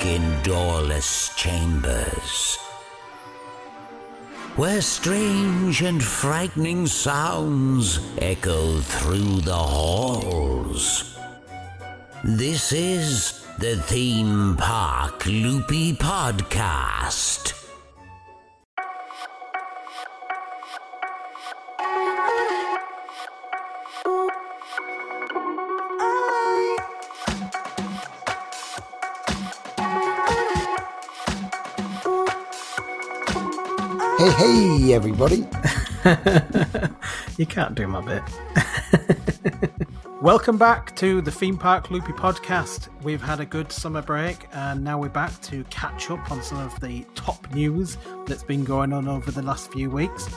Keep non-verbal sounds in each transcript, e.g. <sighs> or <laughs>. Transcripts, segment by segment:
dark, doorless chambers. Where strange and frightening sounds echo through the halls. This is the Theme Park Loopy Podcast. Hey, hey, everybody. <laughs> you can't do my bit. <laughs> Welcome back to the Theme Park Loopy podcast. We've had a good summer break and now we're back to catch up on some of the top news that's been going on over the last few weeks.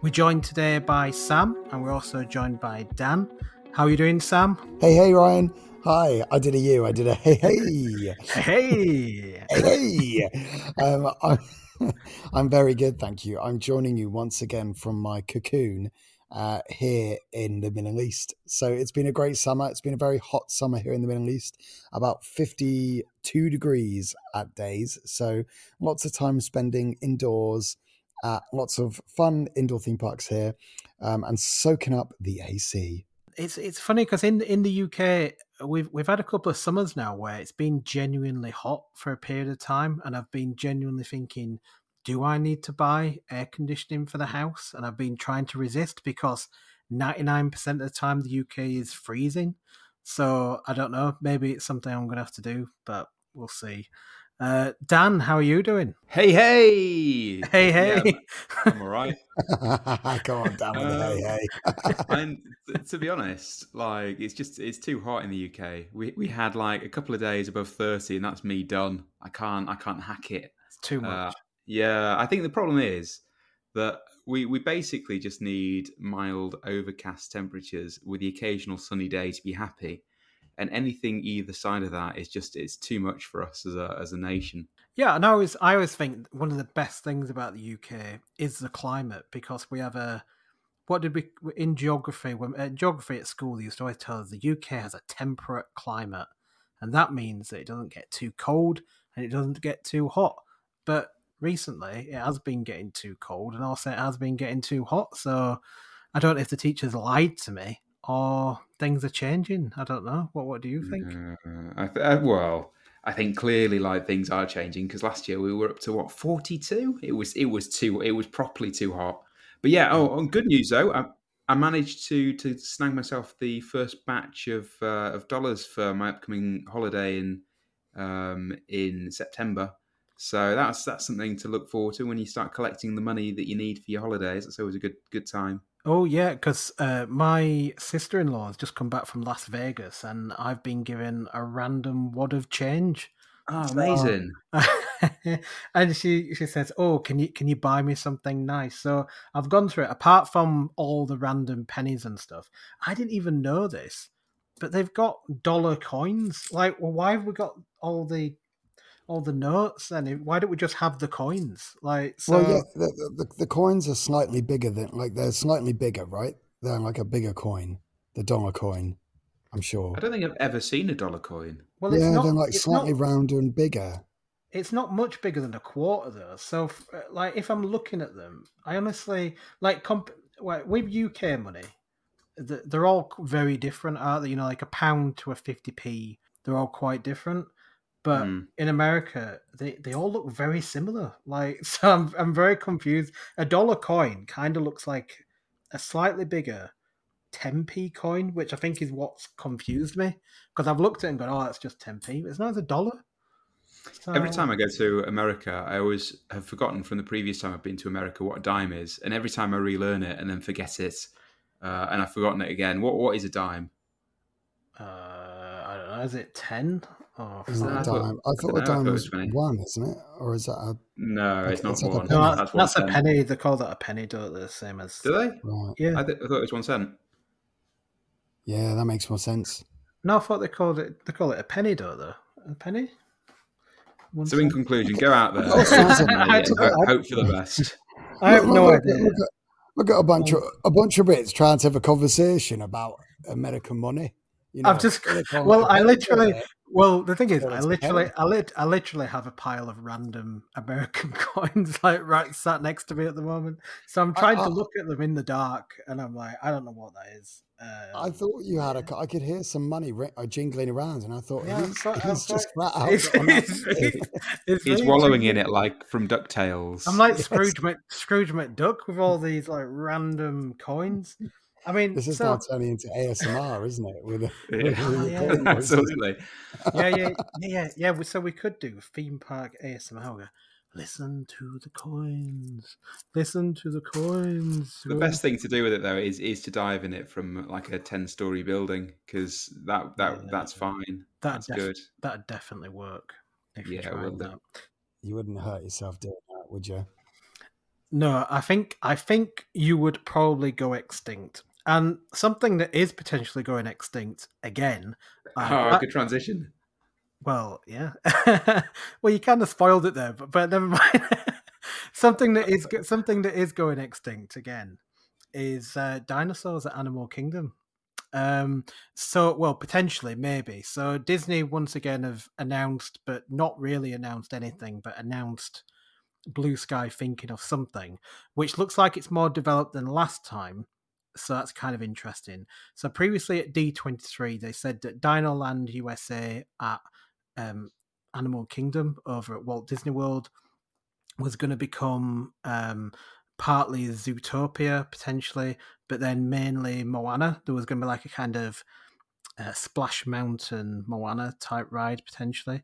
We're joined today by Sam and we're also joined by Dan. How are you doing, Sam? Hey, hey, Ryan. Hi, I did a you. I did a hey, hey. <laughs> Hey. hey. Um, I'm, <laughs> I'm very good, thank you. I'm joining you once again from my cocoon uh, here in the Middle East. So it's been a great summer. It's been a very hot summer here in the Middle East, about 52 degrees at days. So lots of time spending indoors, uh, lots of fun indoor theme parks here, um, and soaking up the AC. It's it's funny because in in the UK we've we've had a couple of summers now where it's been genuinely hot for a period of time, and I've been genuinely thinking, do I need to buy air conditioning for the house? And I've been trying to resist because 99% of the time the UK is freezing. So I don't know. Maybe it's something I'm going to have to do, but we'll see. Uh, Dan, how are you doing? Hey, hey, hey, hey! Yeah, I'm all right. <laughs> Come on, Dan, with um, hey, <laughs> hey. and to be honest, like it's just it's too hot in the UK. We we had like a couple of days above thirty, and that's me done. I can't I can't hack it. It's too uh, much. Uh, yeah, I think the problem is that we we basically just need mild overcast temperatures with the occasional sunny day to be happy and anything either side of that is just it's too much for us as a as a nation. Yeah, and I always I always think one of the best things about the UK is the climate because we have a what did we in geography when uh, geography at school they used to always tell us the UK has a temperate climate and that means that it doesn't get too cold and it doesn't get too hot. But recently it has been getting too cold and also it has been getting too hot. So I don't know if the teachers lied to me or things are changing. I don't know. What What do you think? Uh, I th- uh, well, I think clearly like things are changing because last year we were up to what forty two. It was it was too it was properly too hot. But yeah, oh, on good news though, I, I managed to to snag myself the first batch of uh, of dollars for my upcoming holiday in um, in September. So that's that's something to look forward to when you start collecting the money that you need for your holidays. It's always a good good time. Oh yeah, because uh, my sister-in-law has just come back from Las Vegas, and I've been given a random wad of change. Oh, amazing! <laughs> And she she says, "Oh, can you can you buy me something nice?" So I've gone through it. Apart from all the random pennies and stuff, I didn't even know this, but they've got dollar coins. Like, well, why have we got all the all the notes and why don't we just have the coins? Like so... well yeah the, the, the, coins are slightly bigger than like they're slightly bigger right? They're like a bigger coin the dollar coin i'm sure. I don't think i've ever seen a dollar coin. Well yeah not, they're like slightly not, rounder and bigger. It's not much bigger than a quarter though. So uh, like if i'm looking at them i honestly like comp well, with uk money they're all very different aren't they? You know like a pound to a 50p they're all quite different but mm. in America, they, they all look very similar. Like, <laughs> so I'm I'm very confused. A dollar coin kind of looks like a slightly bigger 10p coin, which I think is what's confused me because I've looked at it and gone, oh, that's just 10p. It's not as a dollar. So... Every time I go to America, I always have forgotten from the previous time I've been to America what a dime is, and every time I relearn it and then forget it, uh, and I've forgotten it again. What what is a dime? Uh, I don't know. Is it ten? Oh, is that a dime? I thought, a dime was one, isn't it? Or is that a? No, it's not it's one. no, that's, that's a penny. They call that a penny, don't they? The same as. Do they? Right. Yeah. I, th- I thought it was one cent. Yeah, that makes more sense. No, I thought they called it. They call it a penny, don't they? A penny. One so, cent? in conclusion, go out there, <laughs> <laughs> hope, hope for the best. I have no look, idea. Look at, look at a bunch of a bunch of Brits trying to have a conversation about American money. You know, I've just <laughs> well, I literally Well, the thing is, I literally. I, lit, I literally have a pile of random American <laughs> coins like right sat next to me at the moment. So I'm trying I- to look at them in the dark, and I'm like, I don't know what that is. I Um, thought you had a. co- I could hear some money ri- uh, jingling around, and I thought Yeah, I he's, thought- I he's just thought- <laughs> flat out. it's- on that it's- <laughs> it's He's wallowing in it like from Ducktales. I'm like Yes. Scrooge Mc, Scrooge McDuck with all these like random coins. I mean, This is so, now turning into ASMR, isn't it? With, a, <laughs> Yeah. with Oh, yeah. <laughs> Absolutely. yeah, yeah, <laughs> yeah, yeah, yeah. So we could do theme park ASMR. Listen to the coins. Listen to the coins. The best thing to do with it though is is to dive in it from like a ten story building because that that Yeah. that's fine. That'd That's def- good. That'd definitely work if you Yeah, it tried that. You wouldn't hurt yourself doing that, would you? No, I think I think you would probably go extinct. And something that is potentially going extinct again. uh, oh, that- good transition. well, yeah. <laughs> well, you kind of spoiled it there, but, but never mind. <laughs> something that is something that is going extinct again is uh, dinosaurs at Animal Kingdom. Um, so, well, potentially, maybe. So, Disney once again have announced, but not really announced anything, but announced Blue Sky thinking of something, which looks like it's more developed than last time. So that's kind of interesting. So previously at D23, they said that Dino Land USA at um, Animal Kingdom over at Walt Disney World was going to become um, partly Zootopia potentially, but then mainly Moana. There was going to be like a kind of uh, Splash Mountain Moana type ride potentially.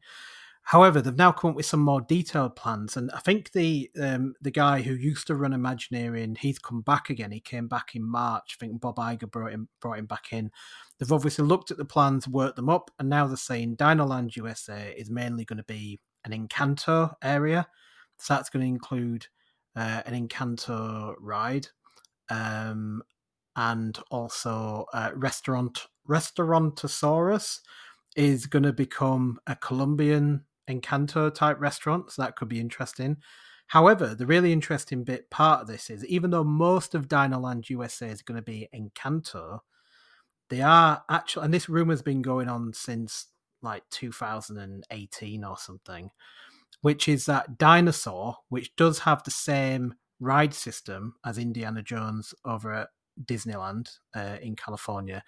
However, they've now come up with some more detailed plans, and I think the um, the guy who used to run Imagineering, he's come back again. He came back in March. I think Bob Iger brought him brought him back in. They've obviously looked at the plans, worked them up, and now they're saying Dinoland USA is mainly going to be an Encanto area. So that's going to include uh, an Encanto ride, um, and also uh, restaurant Restaurantosaurus is going to become a Colombian Encanto type restaurant, so that could be interesting. However, the really interesting bit part of this is even though most of Dinoland USA is going to be Encanto, they are actually, and this rumor's been going on since like 2018 or something, which is that Dinosaur, which does have the same ride system as Indiana Jones over at Disneyland uh, in California,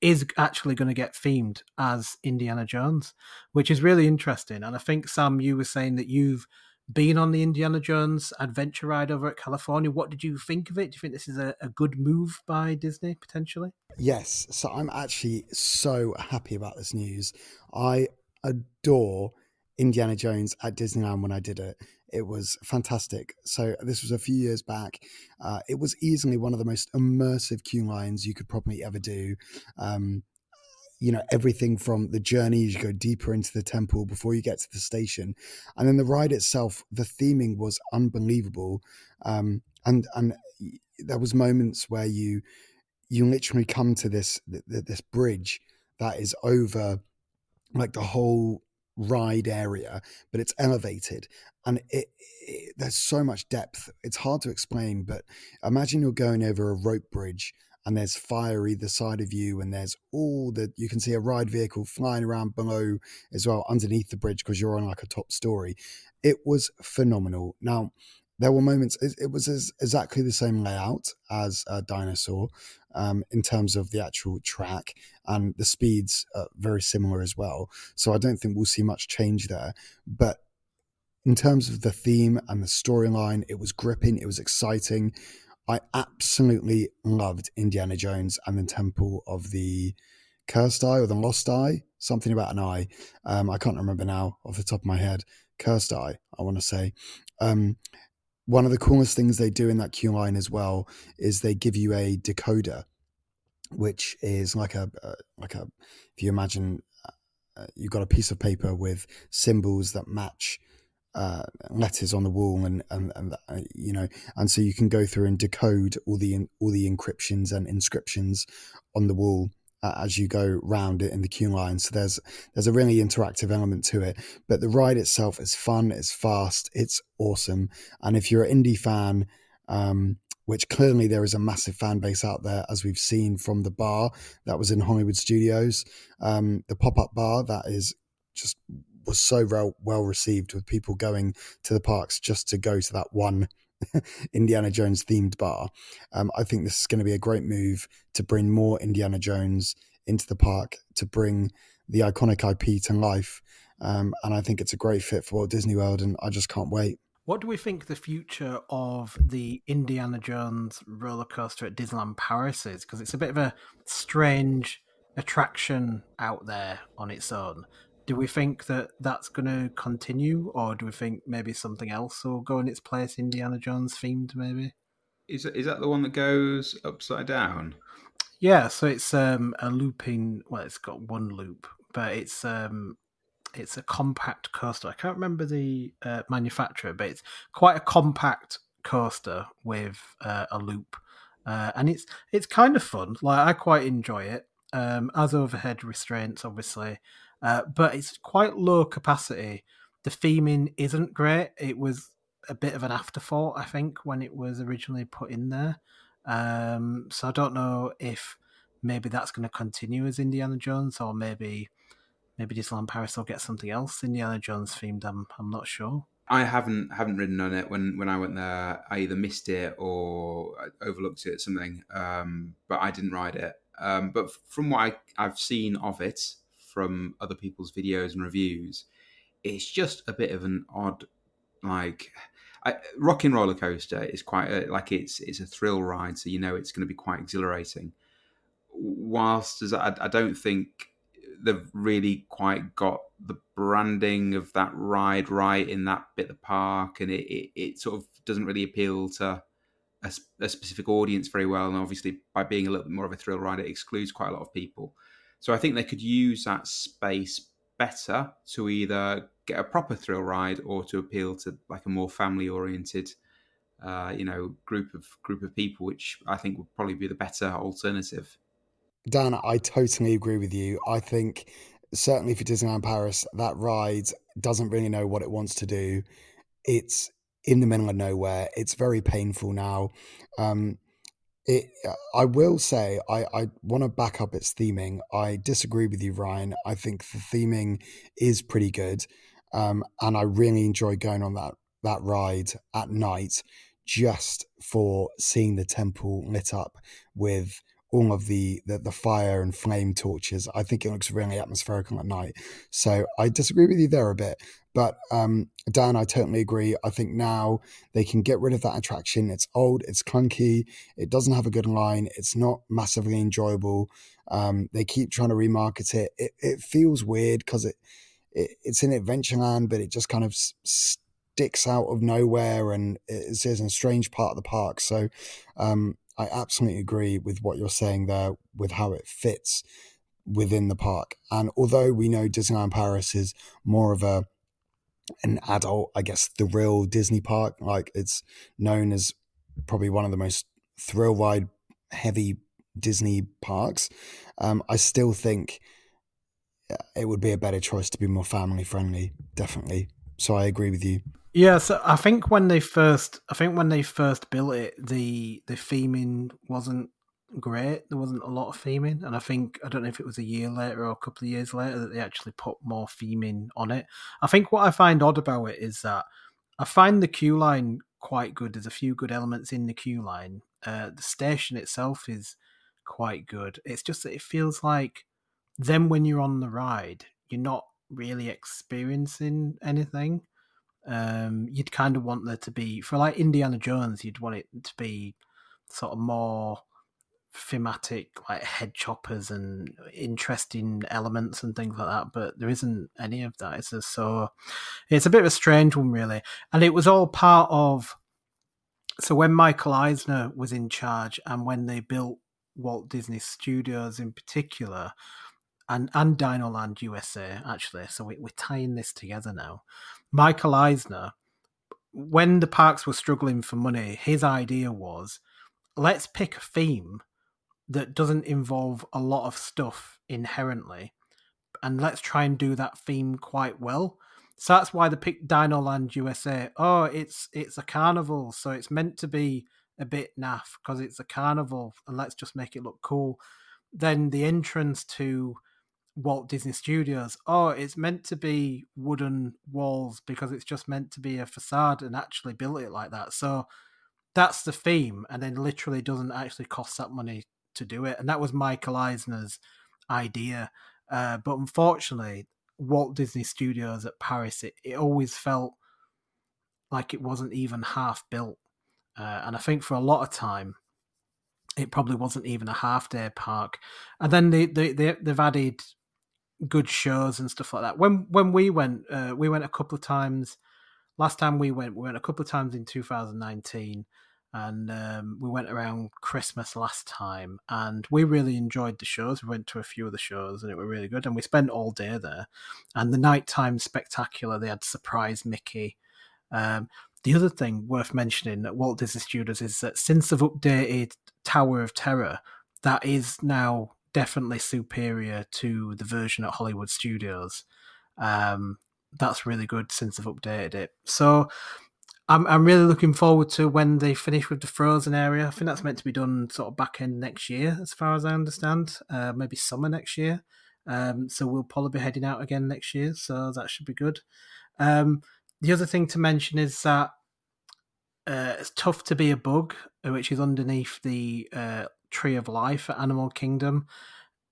is actually going to get themed as Indiana Jones, which is really interesting. And I think Sam, you were saying that you've been on the Indiana Jones adventure ride over at California. What did you think of it? Do you think this is a, a good move by Disney potentially? Yes. So I'm actually so happy about this news. I adore Indiana Jones at Disneyland when I did it. It was fantastic. So this was a few years back. Uh, it was easily one of the most immersive queue lines you could probably ever do. Um, you know everything from the journey as you go deeper into the temple before you get to the station and then the ride itself the theming was unbelievable um and and there was moments where you you literally come to this this bridge that is over like the whole ride area but it's elevated. And it, it, there's so much depth. It's hard to explain but imagine you're going over a rope bridge and there's fire either side of you and there's all the you can see a ride vehicle flying around below as well underneath the bridge because you're on like a top story. It was phenomenal. Now there were moments it, it was as, exactly the same layout as a dinosaur um, in terms of the actual track and the speeds are very similar as well so i don't think we'll see much change there but in terms of the theme and the storyline it was gripping it was exciting I absolutely loved Indiana Jones and the Temple of the Cursed Eye or the Lost Eye, something about an eye. Um, I can't remember now off the top of my head. Cursed Eye, I want to say. Um, one of the coolest things they do in that queue line as well is they give you a decoder, which is like a uh, like a if you imagine uh, you've got a piece of paper with symbols that match uh, letters on the wall and and, and uh, you know and so you can go through and decode all the all the encryptions and inscriptions on the wall uh, as you go round it in the queue line. So there's there's a really interactive element to it. But the ride itself is fun it's fast it's awesome. And if you're an Indy fan um, which clearly there is a massive fan base out there, as we've seen from the bar that was in Hollywood Studios, um, the pop up bar that is just was so well, well received with people going to the parks just to go to that one <laughs> Indiana Jones themed bar. Um, I think this is going to be a great move to bring more Indiana Jones into the park, to bring the iconic IP to life. Um, and I think it's a great fit for Walt Disney World, and I just can't wait. What do we think the future of the Indiana Jones roller coaster at Disneyland Paris is? Because it's a bit of a strange attraction out there on its own. Do we think that that's going to continue, or do we think maybe something else will go in its place, Indiana Jones themed, maybe? Is is that the one that goes upside down? Yeah, so it's um, a looping. Well, it's got one loop, but it's um, it's a compact coaster. I can't remember the uh, manufacturer, but it's quite a compact coaster with uh, a loop, uh, and it's it's kind of fun. Like I quite enjoy it. Um, as overhead restraints, obviously, uh, but it's quite low capacity. The theming isn't great. It was a bit of an afterthought, I think, when it was originally put in there. Um, so I don't know if maybe that's going to continue as Indiana Jones, or maybe maybe Disneyland Paris will get something else Indiana Jones themed. I'm I'm not sure. I haven't haven't ridden on it when when I went there. I either missed it or overlooked it or something. Um, but I didn't ride it. Um, but from what I, I've seen of it from other people's videos and reviews, it's just a bit of an odd like. I, rocking roller coaster is quite a, like it's it's a thrill ride, so you know it's going to be quite exhilarating. Whilst as I, I don't think they've really quite got the branding of that ride right in that bit of the park, and it, it, it sort of doesn't really appeal to a, specific audience very well. And obviously, by being a little bit more of a thrill ride, it excludes quite a lot of people. So I think they could use that space better to either get a proper thrill ride or to appeal to like a more family oriented uh, you know group of group of people which i think would probably be the better alternative Dan, I totally agree with you. I think certainly for Disneyland Paris, that ride doesn't really know what it wants to do. It's in the middle of nowhere. It's very painful now. Um, it, I will say, I, I want to back up its theming. I disagree with you, Ryan. I think the theming is pretty good, um, and I really enjoy going on that that ride at night, just for seeing the temple lit up with all of the, the, the fire and flame torches. I think it looks really atmospherical at night. So I disagree with you there a bit. But um, Dan, I totally agree. I think now they can get rid of that attraction. It's old, it's clunky, it doesn't have a good line, it's not massively enjoyable. Um, they keep trying to remarket it. It, it feels weird because it, it, it's in Adventureland, but it just kind of sticks out of nowhere and it's in a strange part of the park. So um, I absolutely agree with what you're saying there with how it fits within the park. And although we know Disneyland Paris is more of a an adult, I guess the real Disney park, like it's known as probably one of the most thrill ride heavy Disney parks, um, I still think uh, it would be a better choice to be more family friendly, definitely. So I agree with you. Yeah, so I think when they first, I think when they first built it, the the theming wasn't great. There wasn't a lot of theming, and I think I don't know if it was a year later or a couple of years later that they actually put more theming on it. I think what I find odd about it is that I find the queue line quite good. There's a few good elements in the queue line. Uh, the station itself is quite good. It's just that it feels like then when you're on the ride, you're not really experiencing anything um, you'd kind of want there to be for like Indiana Jones, you'd want it to be sort of more thematic, like head choppers and interesting elements and things like that. But there isn't any of that. It's a, so it's a bit of a strange one, really. And it was all part of. So when Michael Eisner was in charge, and when they built Walt Disney Studios in particular, and and Dinoland USA actually. So we, we're tying this together now. Michael Eisner, when the parks were struggling for money, his idea was let's pick a theme that doesn't involve a lot of stuff inherently, and let's try and do that theme quite well. So that's why they picked Dinoland USA. Oh, it's it's a carnival, so it's meant to be a bit naff because it's a carnival, and let's just make it look cool. Then the entrance to Walt Disney Studios. Oh, it's meant to be wooden walls because it's just meant to be a facade and actually built it like that. So that's the theme, and then literally doesn't actually cost that money to do it. And that was Michael Eisner's idea. Uh, but unfortunately, Walt Disney Studios at Paris, it, it always felt like it wasn't even half built. Uh, and I think for a lot of time, it probably wasn't even a half day park. And then they, they, they they've added good shows and stuff like that. When when we went, uh, we went a couple of times. Last time we went, we went a couple of times in 2019, and um, we went around Christmas last time, and we really enjoyed the shows. We went to a few of the shows, and it were really good. And we spent all day there. And the nighttime spectacular, they had surprise Mickey. Um, the other thing worth mentioning at Walt Disney Studios is that since they've updated Tower of Terror, that is now definitely superior to the version at Hollywood Studios. Um, that's really good since they've updated it. So I'm I'm really looking forward to when they finish with the frozen area. I think that's meant to be done sort of back end next year, as far as I understand. Uh, maybe summer next year. Um, so we'll probably be heading out again next year. So that should be good. Um, the other thing to mention is that uh, it's tough to be a bug, which is underneath the uh, Tree of Life at Animal Kingdom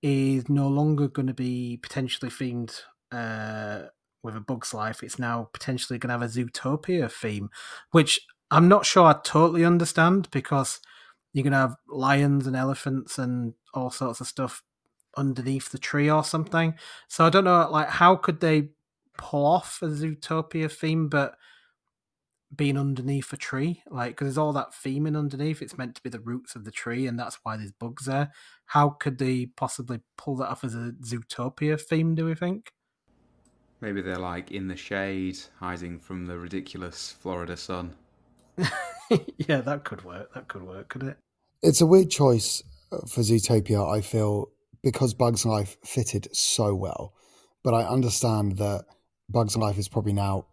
is no longer going to be potentially themed uh, with a Bug's Life. It's now potentially going to have a Zootopia theme, which I'm not sure I totally understand because you're going to have lions and elephants and all sorts of stuff underneath the tree or something. So I don't know, like, how could they pull off a Zootopia theme, but being underneath a tree, like because there's all that theming underneath. It's meant to be the roots of the tree, and that's why there's bugs there. How could they possibly pull that off as a Zootopia theme? Do we think? Maybe they're like in the shade, hiding from the ridiculous Florida sun. <laughs> yeah, that could work. That could work, could it? It's a weird choice uh, for Zootopia. I feel because Bugs Life fitted so well, but I understand that Bugs Life is probably now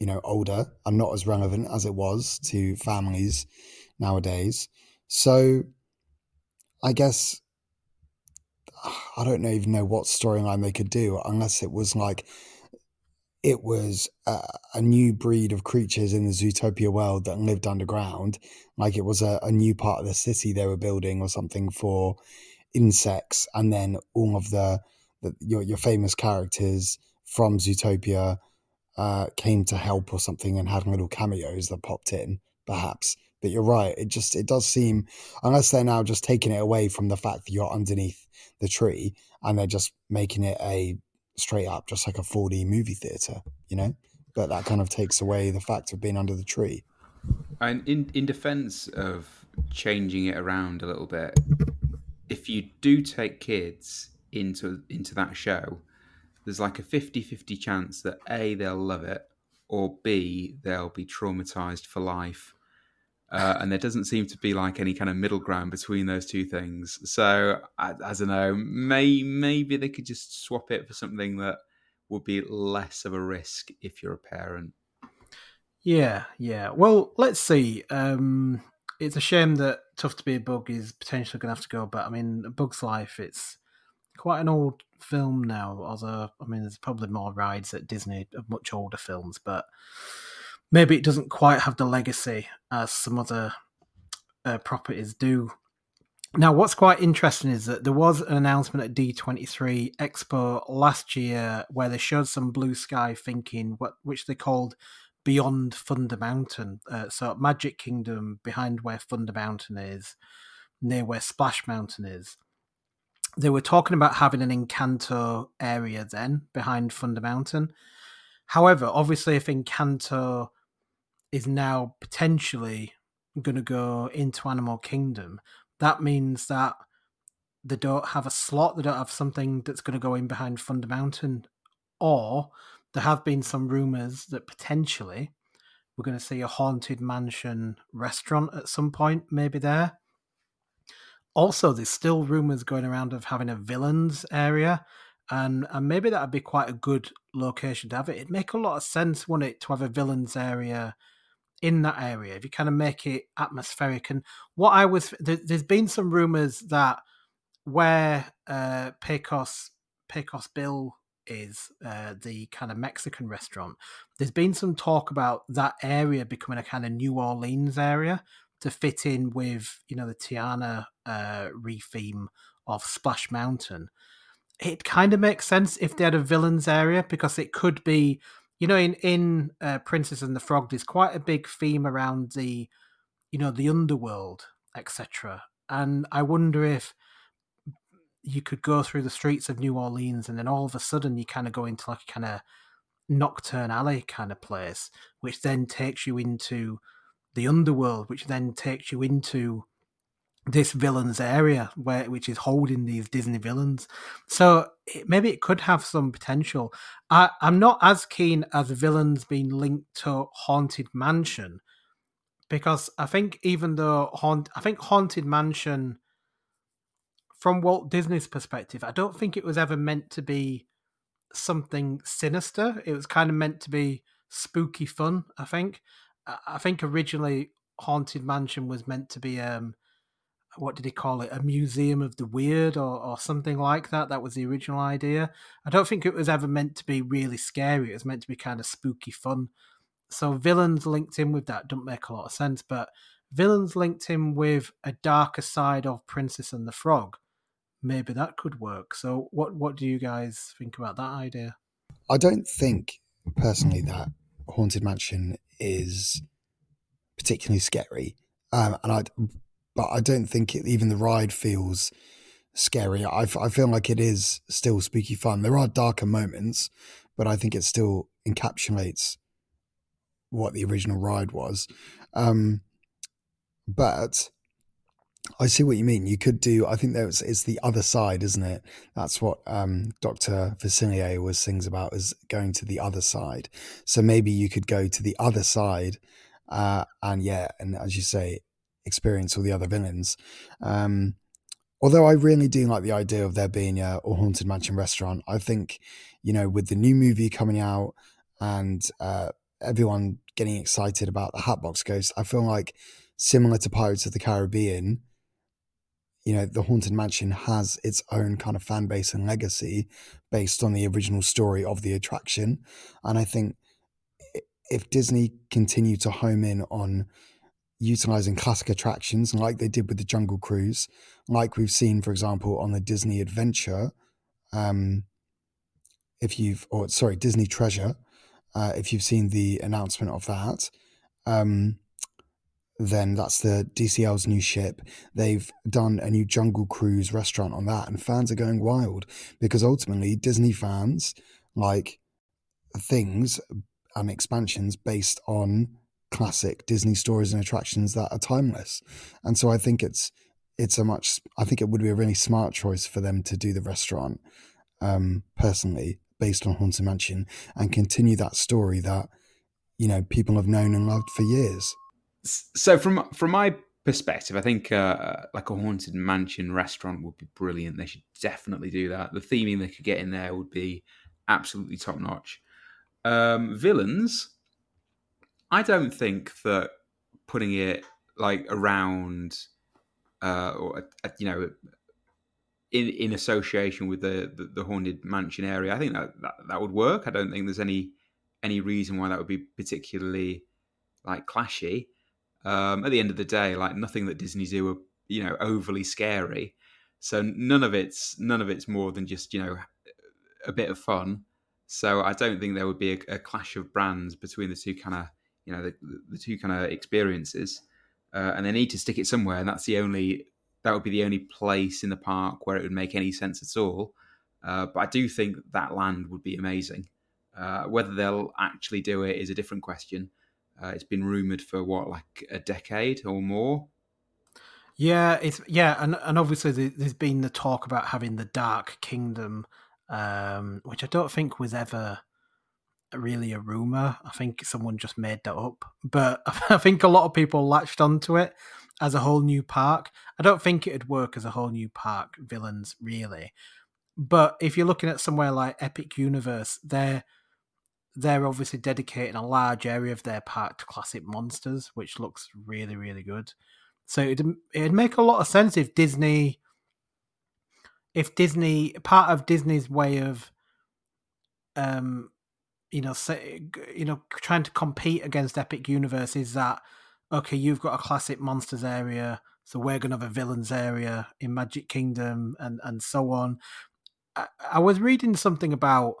you know, older and not as relevant as it was to families nowadays. So I guess I don't even know what storyline they could do unless it was like it was a, a, new breed of creatures in the Zootopia world that lived underground, like it was a, a new part of the city they were building or something for insects, and then all of the, the your your famous characters from Zootopia uh, came to help or something and had little cameos that popped in, perhaps. But you're right. It just it does seem unless they're now just taking it away from the fact that you're underneath the tree and they're just making it a straight up just like a 4D movie theater, you know. But that kind of takes away the fact of being under the tree. And in in defense of changing it around a little bit, if you do take kids into into that show, there's like a 50-50 chance that a they'll love it or b they'll be traumatized for life. Uh, and there doesn't seem to be like any kind of middle ground between those two things. So I, I don't know may, maybe they could just swap it for something that would be less of a risk if you're a parent. Yeah yeah. Well let's see. Um it's a shame that tough to be a bug is potentially going to have to go but i mean a bug's life it's quite an old film now. Although I mean, there's probably more rides at Disney of much older films, but maybe it doesn't quite have the legacy as some other uh, properties do. Now, what's quite interesting is that there was an announcement at D23 Expo last year where they showed some blue sky thinking, what which they called Beyond Thunder Mountain. Uh, so, Magic Kingdom behind where Thunder Mountain is, near where Splash Mountain is they were talking about having an Encanto area then behind Thunder Mountain. However, obviously, if Encanto is now potentially going to go into Animal Kingdom, that means that they don't have a slot, they don't have something that's going to go in behind Thunder Mountain. Or there have been some rumors that potentially we're going to see a Haunted Mansion restaurant at some point, maybe there. Also, there's still rumors going around of having a villains area, and and maybe that'd be quite a good location to have it. It'd make a lot of sense, wouldn't it, to have a villains area in that area if you kind of make it atmospheric. And what I was there, has been some rumors that where uh, Pecos Pecos Bill is uh, the kind of Mexican restaurant. There's been some talk about that area becoming a kind of New Orleans area to fit in with you know the Tiana uh, re-theme of Splash Mountain. It kind of makes sense if they had a villains area because it could be, you know, in in uh, Princess and the Frog, there's quite a big theme around the, you know, the underworld, etc. And I wonder if you could go through the streets of New Orleans and then all of a sudden you kind of go into like a kind of Knockturn Alley kind of place, which then takes you into the underworld, which then takes you into this villains area where which is holding these Disney villains. So it, maybe it could have some potential. I, I'm not as keen as villains being linked to Haunted Mansion because I think even though haunt, I think Haunted Mansion from Walt Disney's perspective, I don't think it was ever meant to be something sinister. It was kind of meant to be spooky fun. I think. I think originally Haunted Mansion was meant to be um, what did he call it? A museum of the weird or, or something like that. That was the original idea. I don't think it was ever meant to be really scary. It was meant to be kind of spooky fun. So villains linked in with that don't make a lot of sense, but villains linked in with a darker side of Princess and the Frog maybe that could work. So, what what do you guys think about that idea? I don't think personally that Haunted Mansion is particularly scary, um, and I, but I don't think it, even the ride feels scary. I, I feel like it is still spooky fun. There are darker moments, but I think it still encapsulates what the original ride was. Um, but I see what you mean. You could do. I think there's it's the other side, isn't it? That's what um, Doctor Facilier always sings about is going to the other side. So maybe you could go to the other side, uh, and yeah, and as you say, experience all the other villains. Um, although I really do like the idea of there being a, a haunted mansion restaurant. I think you know with the new movie coming out and uh, everyone getting excited about the Hatbox Ghost, I feel like similar to Pirates of the Caribbean you know, the Haunted Mansion has its own kind of fan base and legacy based on the original story of the attraction. And I think if Disney continue to home in on utilizing classic attractions like they did with the Jungle Cruise, like we've seen, for example, on the Disney Adventure, um, if you've, or sorry, Disney Treasure, uh, if you've seen the announcement of that, um, then that's the DCL's new ship. They've done a new Jungle Cruise restaurant on that, and fans are going wild because ultimately Disney fans like things and expansions based on classic Disney stories and attractions that are timeless. And so I think it's it's a much I think it would be a really smart choice for them to do the restaurant um, personally based on Haunted Mansion and continue that story that you know people have known and loved for years so from from my perspective, I think uh, like a haunted mansion restaurant would be brilliant. They should definitely do that. The theming they could get in there would be absolutely top notch. Um, villains, I don't think that putting it like around, uh, or uh, you know, in in association with the, the, the haunted mansion area, I think that, that that would work. I don't think there's any any reason why that would be particularly like clashy. Um, at the end of the day, like nothing that Disney do are you know overly scary. So none of it's none of it's more than just you know a bit of fun. So I don't think there would be a, a clash of brands between the two kind of you know the, the two kind of experiences, uh, and they need to stick it somewhere, and that's the only that would be the only place in the park where it would make any sense at all. Uh, but I do think that land would be amazing. Uh, whether they'll actually do it is a different question. Uh, it's been rumored for what, like a decade or more. Yeah, it's yeah, and and obviously there's been the talk about having the Dark Kingdom, um, which I don't think was ever really a rumor. I think someone just made that up, but <laughs> I think a lot of people latched onto it as a whole new park. I don't think it'd work as a whole new park. Villains really, but if you're looking at somewhere like Epic Universe, they're they're obviously dedicating a large area of their park to classic monsters, which looks really, really good. So it'd, it'd make a lot of sense if Disney if Disney part of Disney's way of um you know say, you know trying to compete against Epic Universe is that okay you've got a classic monsters area so we're to have a villains area in Magic Kingdom and and so on. I, I was reading something about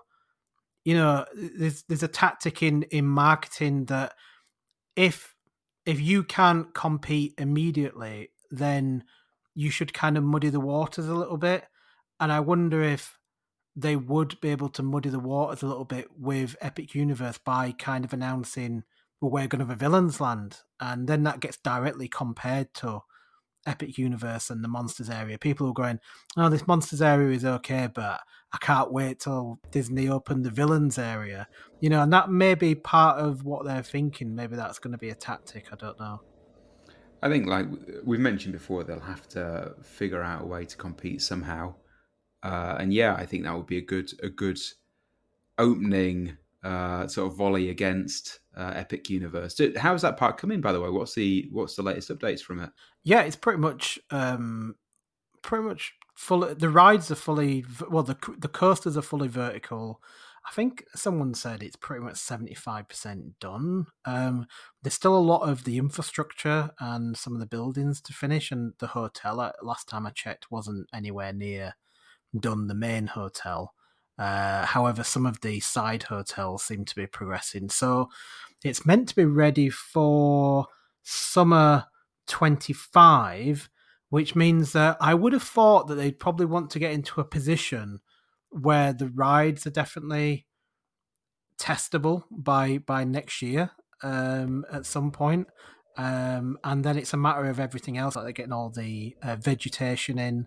you know there's there's a tactic in in marketing that if if you can't compete immediately then you should kind of muddy the waters a little bit and i wonder if they would be able to muddy the waters a little bit with epic universe by kind of announcing well we're going to have a villains land and then that gets directly compared to Epic Universe and the Monsters area. People are going, oh, this Monsters area is okay, but I can't wait till Disney open the villains area. You know, and that may be part of what they're thinking. Maybe that's going to be a tactic. I don't know. I think, like we've mentioned before, they'll have to figure out a way to compete somehow. Uh, and yeah, I think that would be a good a good opening uh, sort of volley against uh, Epic Universe. How's that part coming, by the way? What's the what's the latest updates from it? Yeah, it's pretty much um, pretty much full. The rides are fully well. The the coasters are fully vertical. I think someone said it's pretty much seventy five percent done. Um, there's still a lot of the infrastructure and some of the buildings to finish, and the hotel. Uh, last time I checked, wasn't anywhere near done. The main hotel. Uh, however, some of the side hotels seem to be progressing. So it's meant to be ready for summer 25, which means that I would have thought that they'd probably want to get into a position where the rides are definitely testable by by next year um, at some point. Um, and then it's a matter of everything else, like they're getting all the uh, vegetation in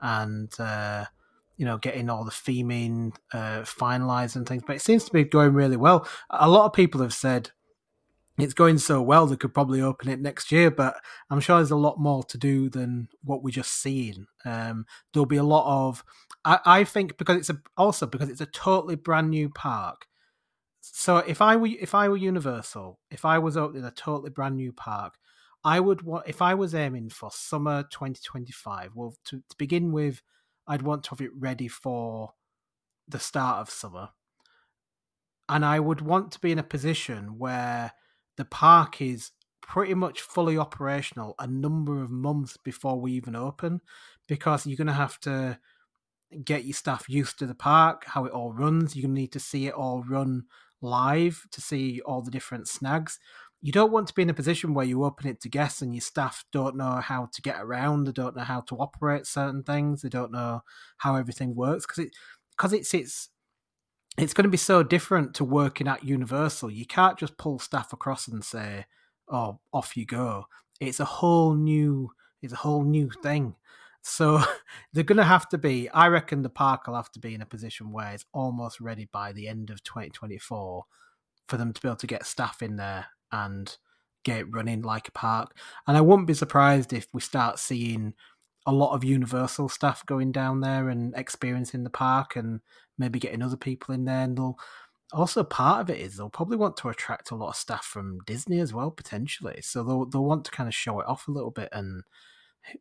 and uh, you know, getting all the theming uh, finalized and things. But it seems to be going really well. A lot of people have said it's going so well they could probably open it next year, but I'm sure there's a lot more to do than what we're just seeing. Um, there'll be a lot of, I, I think, because it's a, also because it's a totally brand new park. So if I were if I were Universal, if I was opening a totally brand new park, I would want if I was aiming for summer 2025. Well, to, to begin with, I'd want to have it ready for the start of summer. And I would want to be in a position where the park is pretty much fully operational a number of months before we even open because you're going to have to get your staff used to the park, how it all runs. To need to see it all run live to see all the different snags you don't want to be in a position where you open it to guests and your staff don't know how to get around, they don't know how to operate certain things, they don't know how everything works because it because it's it's it's going to be so different to working at Universal. You can't just pull staff across and say, "Oh, off you go." It's a whole new it's a whole new thing. So <laughs> they're going to have to be. I reckon the park will have to be in a position where it's almost ready by the end of 2024 for them to be able to get staff in there and get running like a park. And I wouldn't be surprised if we start seeing a lot of Universal stuff going down there and experiencing the park and maybe getting other people in there. And they'll also part of it is they'll probably want to attract a lot of staff from Disney as well, potentially. So they'll they'll want to kind of show it off a little bit and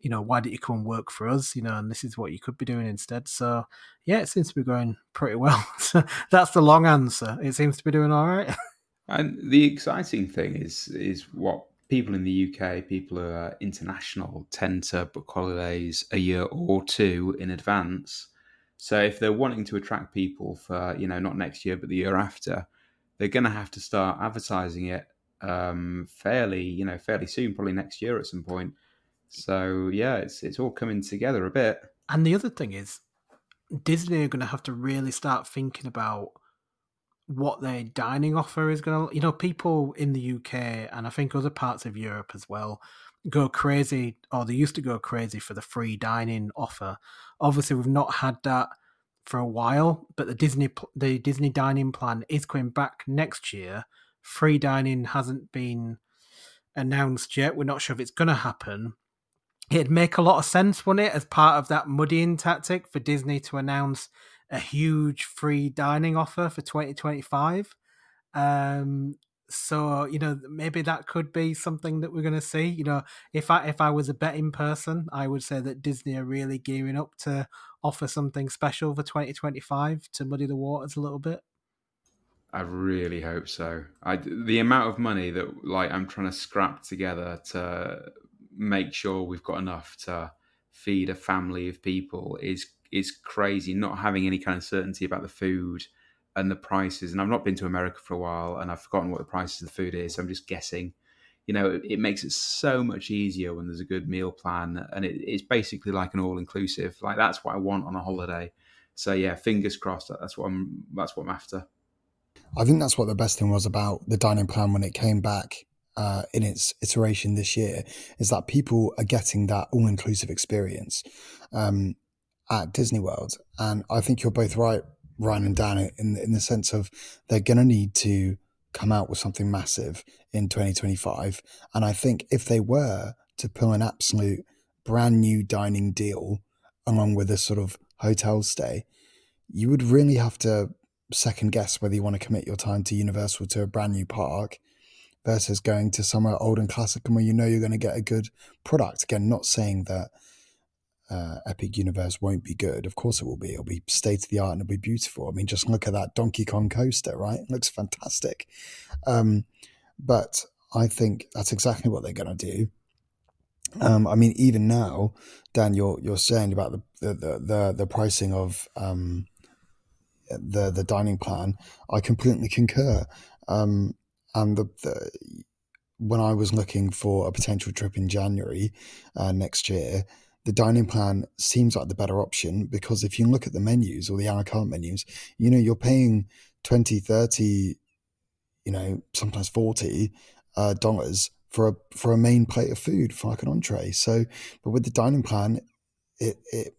you know, why did you come and work for us? You know, and this is what you could be doing instead. So yeah, it seems to be going pretty well. <laughs> so that's the long answer. It seems to be doing all right. <laughs> And the exciting thing is is what people in the UK, people who are international, tend to book holidays a year or two in advance. So if they're wanting to attract people for you know not next year but the year after, they're going to have to start advertising it um, fairly you know fairly soon, probably next year at some point. So yeah, it's it's all coming together a bit. And the other thing is, Disney are going to have to really start thinking about what their dining offer is going to you know people in the UK and I think other parts of Europe as well go crazy or they used to go crazy for the free dining offer. Obviously we've not had that for a while but the Disney the Disney dining plan is coming back next year. Free dining hasn't been announced yet. We're not sure if it's going to happen. It'd make a lot of sense wouldn't it as part of that muddying tactic for Disney to announce a huge free dining offer for 2025. Um, so you know maybe that could be something that we're going to see. You know, if I if I was a betting person, I would say that Disney are really gearing up to offer something special for 2025 to muddy the waters a little bit? I really hope so. I, the amount of money that like I'm trying to scrap together to make sure we've got enough to feed a family of people is is crazy. Not having any kind of certainty about the food and the prices, and I've not been to America for a while, and I've forgotten what the prices of the food is. So I'm just guessing. You know, it, it makes it so much easier when there's a good meal plan, and it, it's basically like an all inclusive. Like that's what I want on a holiday. So yeah, fingers crossed. That's what I'm. That's what I'm after. I think that's what the best thing was about the dining plan when it came back uh, in its iteration this year is that people are getting that all inclusive experience um, at Disney World. And I think you're both right, Ryan and Dan, in, in the sense of they're going to need to come out with something massive in 2025. And I think if they were to pull an absolute brand new dining deal along with a sort of hotel stay, you would really have to second guess whether you want to commit your time to Universal to a brand new park versus going to somewhere old and classic and where you know you're going to get a good product. Again, not saying that uh, Epic Universe won't be good. Of course it will be. It'll be state of the art and it'll be beautiful. I mean, just look at that Donkey Kong coaster, right? It looks fantastic. Um, but I think that's exactly what they're going to do. Um, I mean, even now, Dan, you're you're saying about the the the, the pricing of um, the the dining plan, I completely concur. Um, and the, the, when I was looking for a potential trip in January uh, next year, the dining plan seems like the better option because if you look at the menus or the a la carte menus, you know, you're paying 20, 30, you know, sometimes 40 uh, dollars for a for a main plate of food for like an entree. So, but with the dining plan, it it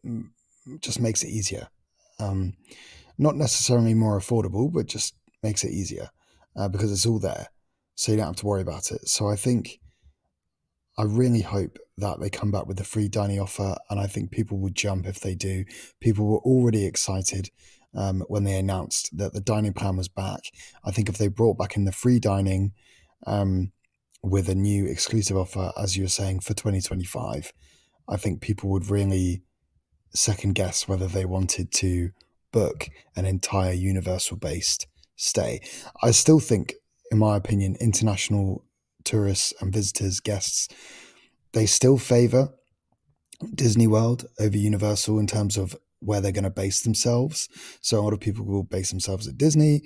just makes it easier. Um, not necessarily more affordable, but just makes it easier uh, because it's all there. So you don't have to worry about it. So I think, I really hope that they come back with the free dining offer. And I think people will jump if they do. People were already excited um, when they announced that the dining plan was back. I think if they brought back in the free dining um, with a new exclusive offer, as you were saying, for 2025, I think people would really second guess whether they wanted to book an entire universal based stay. I still think, in my opinion, international tourists and visitors, guests, they still favor Disney World over Universal in terms of where they're going to base themselves. So a lot of people will base themselves at Disney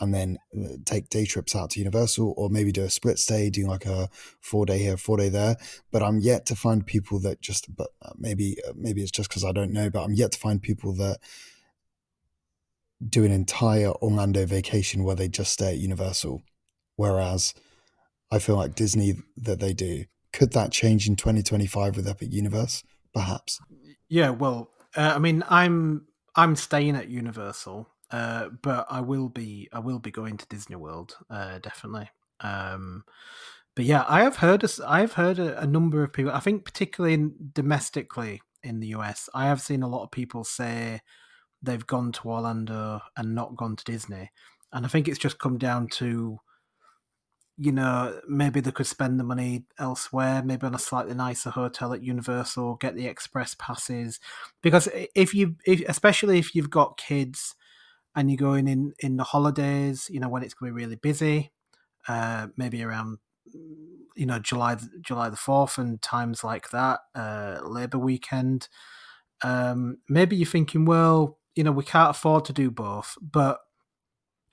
and then uh, take day trips out to Universal or maybe do a split stay, doing like a four day here, four day there. But I'm yet to find people that just, but uh, maybe, uh, maybe it's just because I don't know, but I'm yet to find people that do an entire Orlando vacation where they just stay at Universal. Whereas I feel like Disney that they do. Could that change in 2025 with Epic Universe? Perhaps. Yeah, well, uh, I mean, I'm I'm staying at Universal, uh, but I will be I will be going to Disney World uh, definitely. Um, but yeah, I have heard I have heard a, a number of people. I think particularly in, domestically in the US, I have seen a lot of people say they've gone to Orlando and not gone to Disney. And I think it's just come down to, you know, maybe they could spend the money elsewhere, maybe on a slightly nicer hotel at Universal, get the express passes. Because if you, if, especially if you've got kids and you're going in in the holidays, you know, when it's going to be really busy, uh, maybe around you know July July the fourth and times like that, uh, Labor weekend. Um, maybe you're thinking, well, you know, we can't afford to do both, but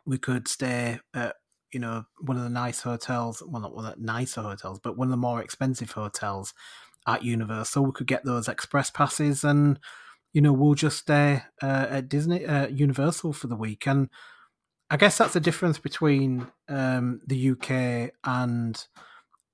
we could stay at, you know, one of the nice hotels. Well, not one of the nicer hotels, but one of the more expensive hotels at Universal. We could get those express passes and, you know, we'll just stay uh, at Disney, uh, Universal for the week. And I guess that's the difference between um, the UK and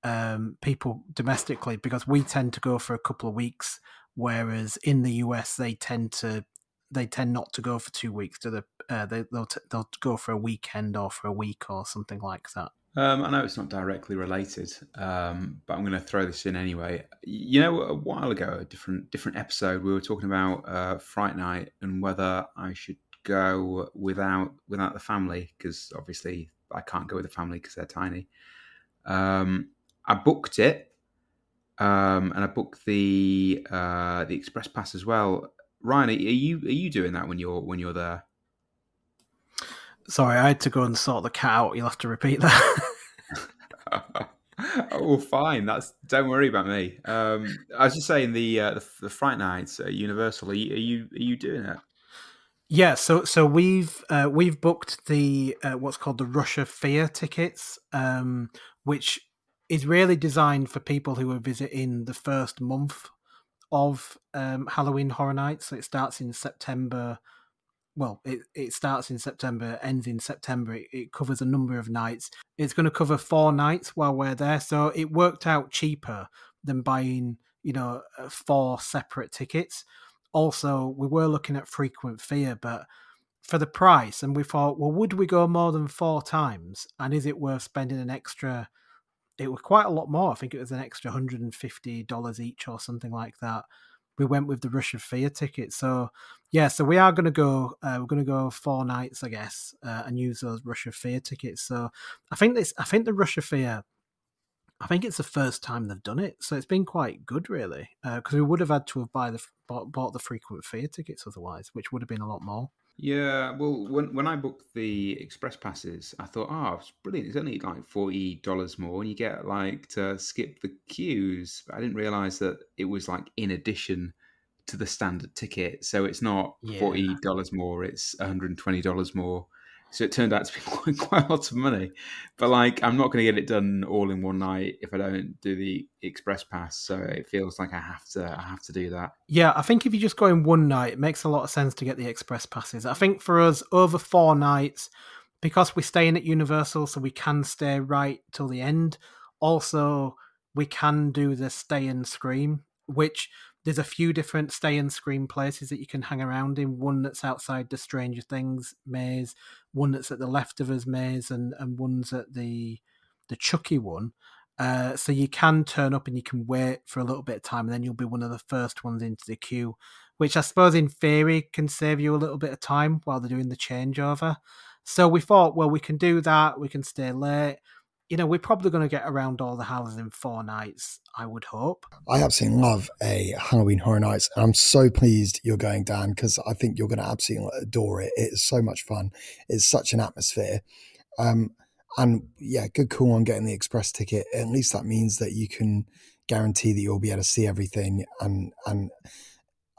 um, people domestically because we tend to go for a couple of weeks, whereas in the US they tend to they tend not to go for two weeks. Do the uh, they they'll t- they'll go for a weekend or for a week or something like that. Um, I know it's not directly related, um, but I'm going to throw this in anyway. You know, a while ago, a different different episode, we were talking about uh, Fright Night and whether I should go without without the family because obviously I can't go with the family because they're tiny. Um, I booked it, um, and I booked the uh, the express pass as well Ryan, are you are you doing that when you're when you're there? Sorry, I had to go and sort the cat out. You'll have to repeat that. <laughs> oh, fine. That's don't worry about me. Um, I was just saying the uh, the, the Fright Nights at Universal. Are you, are you are you doing it? Yeah, so so we've uh, we've booked the uh, what's called the Rush of Fear tickets, um, which is really designed for people who are visiting the first month of um, Halloween Horror Nights. So it starts in September. Well, it, it starts in September, ends in September. It, it covers a number of nights. It's going to cover four nights while we're there, so it worked out cheaper than buying, you know, uh, four separate tickets also we were looking at frequent fear, but for the price, and we thought, well, would we go more than four times? And is it worth spending an extra? It was quite a lot more. I think it was an extra hundred and fifty dollars each or something like that. We went with the Rush of Fear ticket. So yeah, so we are going to go. Uh, we're going to go four nights, I guess, uh, and use those Rush of Fear tickets. So I think this. I think the Rush of Fear I think it's the first time they've done it, so it's been quite good, really. Because uh, we would have had to have buy the bought, bought the frequent fear tickets otherwise, which would have been a lot more. Yeah, well, when when I booked the express passes, I thought, oh, it's brilliant. It's only like forty dollars more, and you get like to skip the queues. But I didn't realize that it was like in addition to the standard ticket, so it's not yeah. forty dollars more; it's one hundred and twenty dollars more. So it turned out to be <laughs> quite, quite a lot of money. But like, I'm not going to get it done all in one night if I don't do the express pass. So it feels like I have to, I have to do that. Yeah, I think if you just go in one night, it makes a lot of sense to get the express passes. I think for us, over four nights, because we're staying at Universal, so we can stay right till the end. Also, we can do the stay and scream, which there's a few different stay and scream places that you can hang around in. One that's outside the Stranger Things maze, one that's at the Last of Us maze, and and one's at the the Chucky one. Uh, so you can turn up and you can wait for a little bit of time, and then you'll be one of the first ones into the queue, which I suppose in theory can save you a little bit of time while they're doing the changeover. So we thought, well, we can do that. We can stay late you know, we're probably going to get around all the houses in four nights, I would hope. I absolutely love a Halloween Horror Nights. And I'm so pleased you're going, Dan, because I think you're going to absolutely adore it. It is so much fun. It's such an atmosphere. Um, and yeah, good call on getting the express ticket. At least that means that you can guarantee that you'll be able to see everything. And, and,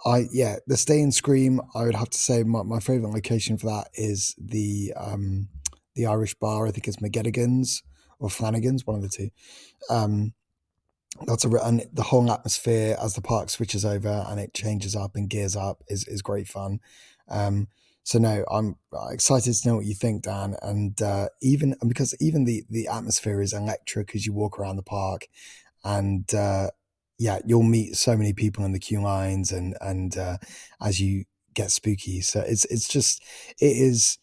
I yeah, the stay and scream. I would have to say my, my favorite location for that is the um the Irish bar. I think it's McGettigan's or Flanagan's, one of the two. Um, that's a and the whole atmosphere as the park switches over and it changes up and gears up is is great fun. Um, so no, I'm excited to know what you think, Dan. And uh, even because even the the atmosphere is electric as you walk around the park, and uh, yeah, you'll meet so many people in the queue lines and and uh, as you get spooky. So it's it's just it is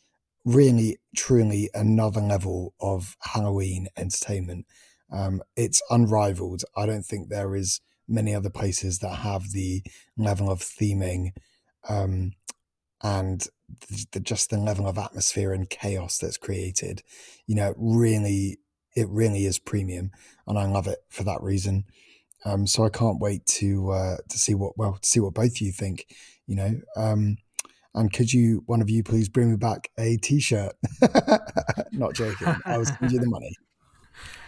really, truly another level of Halloween entertainment. Um, it's unrivaled. I don't think there is many other places that have the level of theming um, and the, just the level of atmosphere and chaos that's created. You know, really, it really is premium, and I love it for that reason. Um, so I can't wait to uh, to see what well to see what both of you think. You know, um, and could you, one of you, please bring me back a T-shirt? <laughs> not joking. I was giving you the money. <laughs>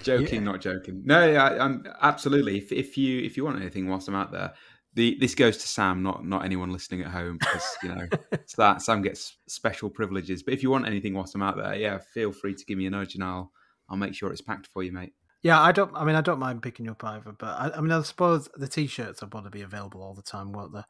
Joking, yeah. not joking. No, I, am absolutely. If, if you if you want anything whilst I'm out there, the this goes to Sam, not not anyone listening at home, because you know <laughs> that Sam gets special privileges. But if you want anything whilst I'm out there, yeah, feel free to give me a nudge, and I'll I'll make sure it's packed for you, mate. Yeah, I don't. I mean, I don't mind picking up either, but I, I mean, I suppose the t-shirts are going to be available all the time, won't they?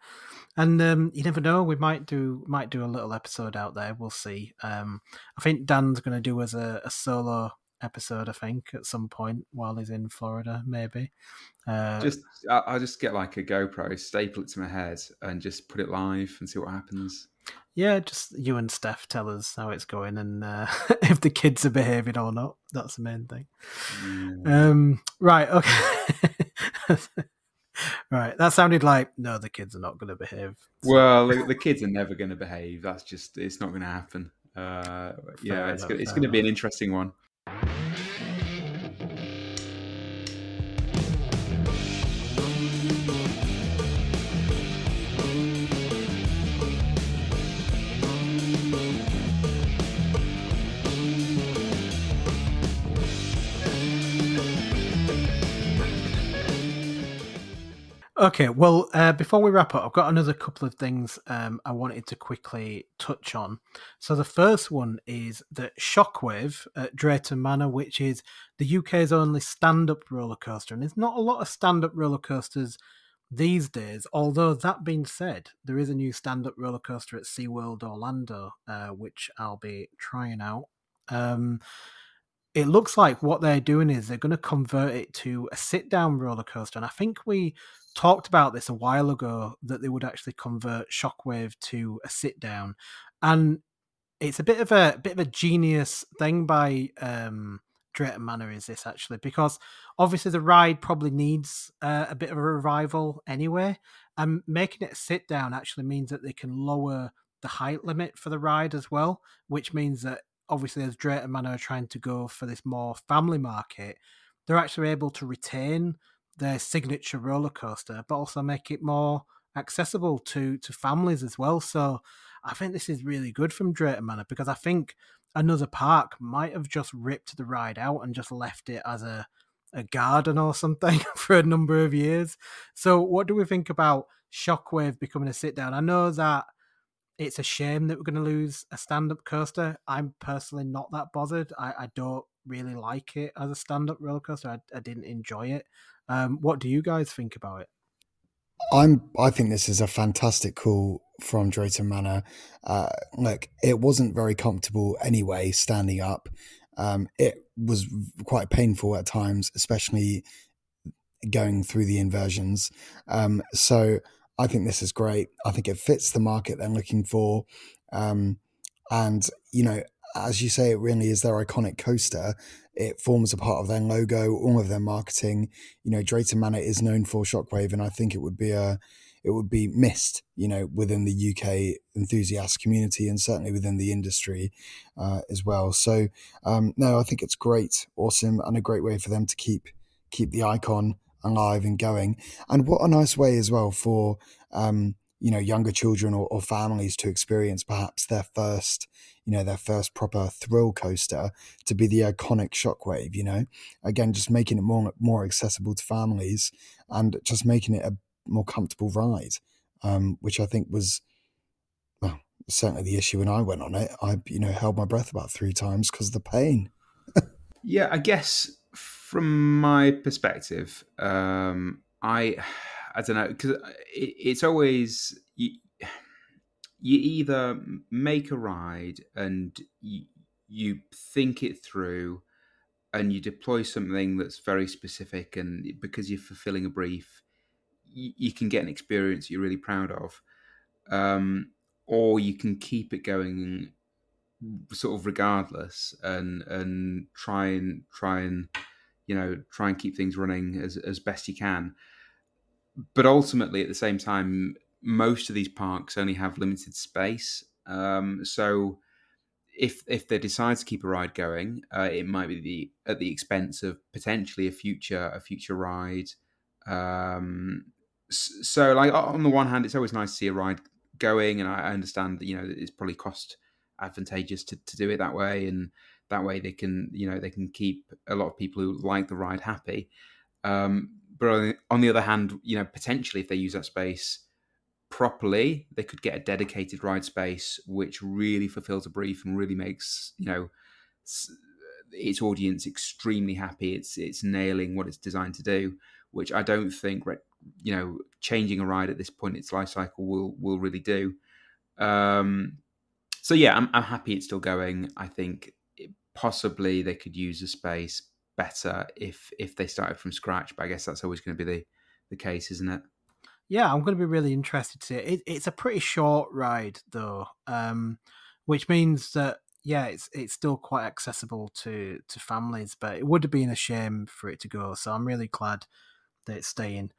And um, you never know. We might do might do a little episode out there. We'll see. Um, I think Dan's going to do as a, a, solo episode. I think at some point while he's in Florida, maybe. Uh, just I'll just get like a GoPro, staple it to my head, and just put it live and see what happens. Yeah, just you and Steph tell us how it's going and uh, <laughs> if the kids are behaving or not. That's the main thing. Mm. Um, right. Okay. <laughs> right. That sounded like no, the kids are not going to behave. So. Well, the, <laughs> the, kids are never going to behave. That's just it's not going to happen. Uh, yeah, it's, it's going to be an interesting one. Bye. Okay, well, uh, before we wrap up, I've got another couple of things um, I wanted to quickly touch on. So the first one is that Shockwave at Drayton Manor, which is the UK's only stand-up roller coaster, and there's not a lot of stand-up roller coasters these days. Although that being said, there is a new stand-up roller coaster at SeaWorld Orlando, uh, which I'll be trying out. Um, it looks like what they're doing is they're going to convert it to a sit down roller coaster. And I think we talked about this a while ago that they would actually convert Shockwave to a sit down. And it's a bit of a, a bit of a genius thing by um, Drayton Manor is this actually because obviously the ride probably needs uh, a bit of a revival anyway, and making it sit down actually means that they can lower the height limit for the ride as well, which means that obviously as Drayton Manor are trying to go for this more family market, they're actually able to retain their signature roller coaster, but also make it more accessible to to families as well. So I think this is really good from Drayton Manor because I think another park might have just ripped the ride out and just left it as a a garden or something <laughs> for a number of years. So what do we think about Shockwave becoming a sit down? I know that it's a shame that we're going to lose a stand-up coaster. I'm personally not that bothered. I, I don't really like it as a stand-up roller coaster. I, I didn't enjoy it. Um, what do you guys think about it? I'm. I think this is a fantastic call from Drayton Manor. Uh, look, it wasn't very comfortable anyway, standing up. Um, it was quite painful at times, especially going through the inversions. Um, so I think this is great. I think it fits the market they're looking for. Um, and, you know, as you say, it really is their iconic coaster. It forms a part of their logo, all of their marketing. You know, Drayton Manor is known for Shockwave, and I think it would be a it would be missed, you know, within the UK enthusiast community and certainly within the industry uh, as well. So, um, no, I think it's great, awesome, and a great way for them to keep keep the icon alive and going. And what a nice way as well for um, you know younger children or, or, families to experience perhaps their first you know their first proper thrill coaster to be the iconic shockwave you know? Again just making it more more accessible to families and just making it a more comfortable ride um, which i think was well certainly the issue when i went on it. I you know held my breath about three times because of the pain. Yeah i guess from my perspective, um, I <sighs> I don't know because it, it's always you, either make a ride and you, you think it through and you deploy something that's very specific and because you're fulfilling a brief you, you can get an experience you're really proud of um, or you can keep it going sort of regardless and and try and try and you know try and keep things running as as best you can. But ultimately, at the same time, most of these parks only have limited space. Um, so if if they decide to keep a ride going, uh, it might be the at the expense of potentially a future a future ride. Um, so, like on the one hand, it's always nice to see a ride going, and I understand that you know it's probably cost advantageous to, to do it that way, and that way they can you know they can keep a lot of people who like the ride happy um, but on the other hand you know potentially if they use that space properly they could get a dedicated ride space which really fulfills a brief and really makes you know its audience extremely happy it's it's nailing what it's designed to do which i don't think you know changing a ride at this point in its life cycle will will really do um so yeah i'm, I'm happy it's still going i think possibly they could use the space better if if they started from scratch. But I guess that's always going to be the the case, isn't it? Yeah, I'm going to be really interested to see it. it it's a pretty short ride though, um, which means that yeah, it's it's still quite accessible to to families. But it would have been a shame for it to go. So I'm really glad that it's staying.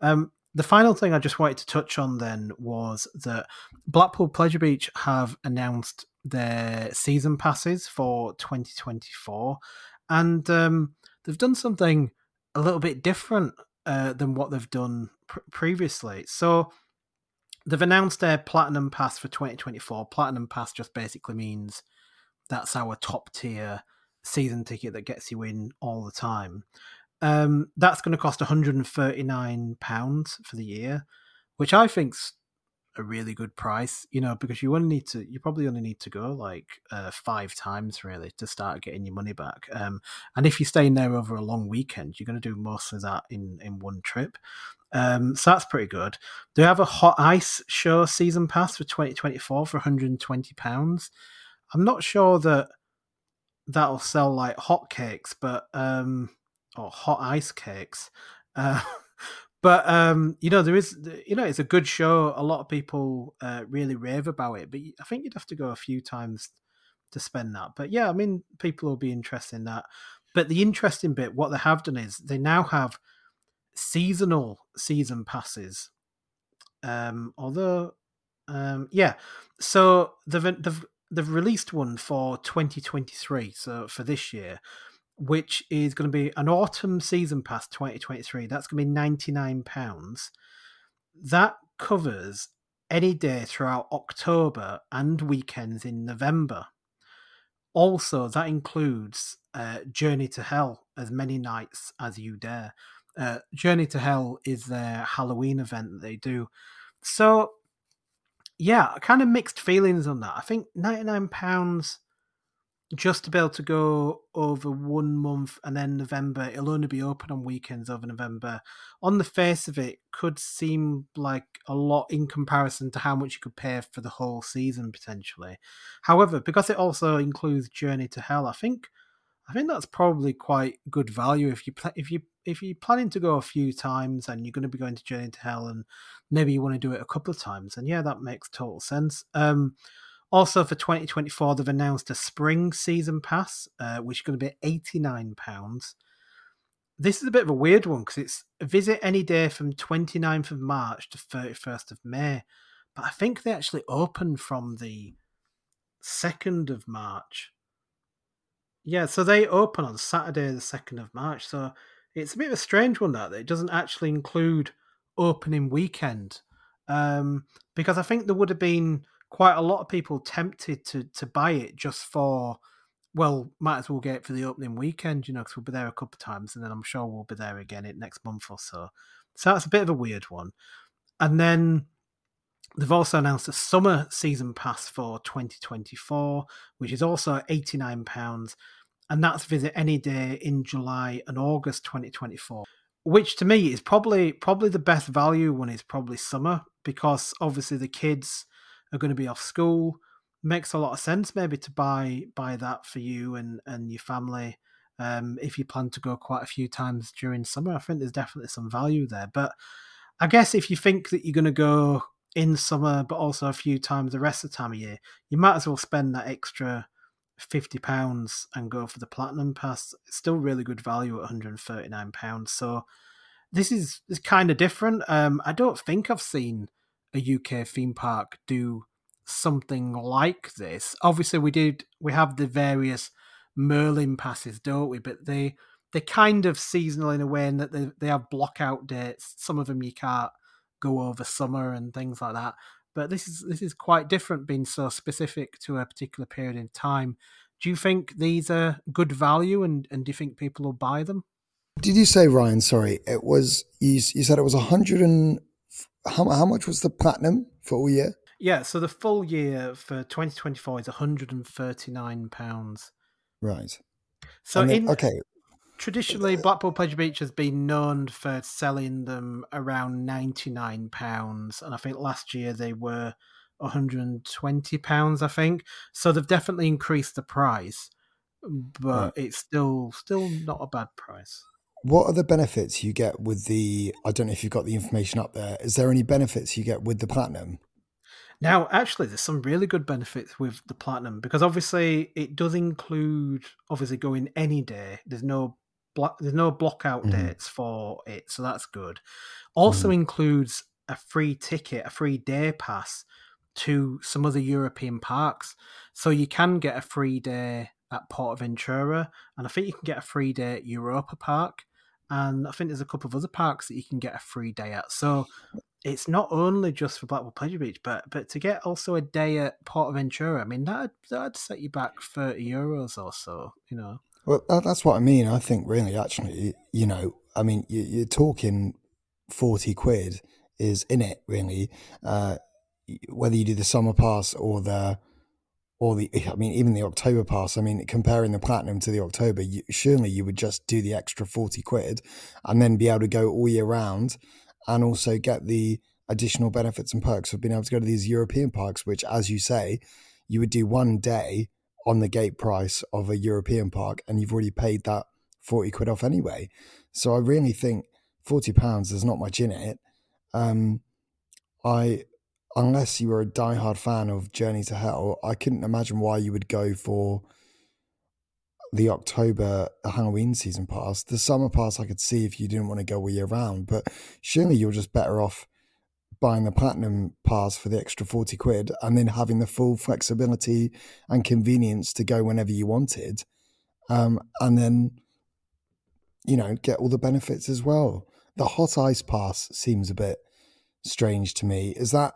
Um, the final thing I just wanted to touch on then was that Blackpool Pleasure Beach have announced their season passes for 2024, and um, they've done something a little bit different uh, than what they've done pr- previously. So they've announced their platinum pass for 2024. Platinum pass just basically means that's our top tier season ticket that gets you in all the time. Um, that's going to cost 139 pounds for the year, which I think's a really good price. You know, because you only need to, you probably only need to go like uh, five times really to start getting your money back. Um, and if you're staying there over a long weekend, you're going to do most of that in in one trip. Um, so that's pretty good. They have a hot ice show season pass for 2024 for 120 pounds. I'm not sure that that'll sell like hot cakes, but um, or hot ice cakes. <laughs> Uh, but um, you know, there is, you know, it's a good show. A lot of people uh, really rave about it, but I think you'd have to go a few times to spend that. But yeah, I mean, people will be interested in that. But the interesting bit, what they have done is they now have seasonal season passes. Um, although, um, yeah, so they've they've they've released one for 2023, so for this year, which is going to be an autumn season pass 2023. That's going to be 99 pounds. That covers any day throughout October and weekends in November. Also, that includes uh, Journey to Hell as many nights as you dare. Uh, Journey to Hell is their Halloween event that they do. So, yeah, kind of mixed feelings on that. I think £99 just to be able to go over one month and then November, it'll only be open on weekends over November. On the face of it, could seem like a lot in comparison to how much you could pay for the whole season potentially. However, because it also includes Journey to Hell, I think I think that's probably quite good value if you pl- if you if you're planning to go a few times and you're going to be going to Journey to Hell and maybe you want to do it a couple of times, and yeah, that makes total sense. Um, also for 2024, they've announced a spring season pass, uh, which is going to be 89 pounds. This is a bit of a weird one because it's visit any day from 29th of March to 31st of May, but I think they actually open from the 2nd of March. Yeah, so they open on Saturday, the 2nd of March. So it's a bit of a strange one that it doesn't actually include opening weekend. Um, because I think there would have been quite a lot of people tempted to to buy it just for well, might as well get it for the opening weekend, you know, because we'll be there a couple of times, and then I'm sure we'll be there again in next month or so. So that's a bit of a weird one. And then they've also announced a summer season pass for 2024, which is also 89 pounds and that's visit any day in July and August 2024. Which to me is probably probably the best value one is probably summer because obviously the kids are going to be off school. Makes a lot of sense maybe to buy buy that for you and and your family um, if you plan to go quite a few times during summer. I think there's definitely some value there. But I guess if you think that you're going to go in summer, but also a few times the rest of the time of year, you might as well spend that extra fifty pounds and go for the platinum pass. It's still really good value at one hundred and thirty nine pounds. So this is is kind of different. Um, I don't think I've seen a UK theme park do something like this. Obviously, we did. We have the various Merlin passes, don't we? But they they kind of seasonal in a way in that they they have block out dates. Some of them you can't go over summer and things like that. But this is this is quite different, being so specific to a particular period in time. Do you think these are good value, and, and do you think people will buy them? Did you say Ryan? Sorry, it was you. You said it was a hundred and how how much was the platinum for all year? Yeah, so the full year for 2024 is 139 pounds. Right. So in okay, traditionally Blackpool Pleasure Beach has been known for selling them around 99 pounds and I think last year they were 120 pounds I think. So they've definitely increased the price, but right. it's still still not a bad price. What are the benefits you get with the I don't know if you've got the information up there. Is there any benefits you get with the platinum? Now, actually, there's some really good benefits with the platinum because obviously it does include obviously going any day. There's no block, there's no block out mm. dates for it, so that's good. Also mm. includes a free ticket, a free day pass to some other European parks, so you can get a free day at PortAventura, and I think you can get a free day at Europa Park, and I think there's a couple of other parks that you can get a free day at. So it's not only just for Blackpool Pleasure Beach, but but to get also a day at Portaventura, I mean that that'd set you back thirty euros or so, you know. Well, that, that's what I mean. I think really, actually, you know, I mean, you, you're talking forty quid is in it really. Uh, whether you do the summer pass or the or the I mean even the October pass. I mean comparing the platinum to the October, you, surely you would just do the extra forty quid and then be able to go all year round, and also get the additional benefits and perks of being able to go to these European parks, which, as you say, you would do one day on the gate price of a European park, and you've already paid that forty quid off anyway. So I really think forty pounds there's not much in it. Um, I unless you were a diehard fan of Journey to Hell, I couldn't imagine why you would go for the October Halloween season pass. The summer pass I could see if you didn't want to go all year round, but surely you're just better off buying the platinum pass for the extra 40 quid and then having the full flexibility and convenience to go whenever you wanted. Um, and then, you know, get all the benefits as well. The hot ice pass seems a bit strange to me. Is that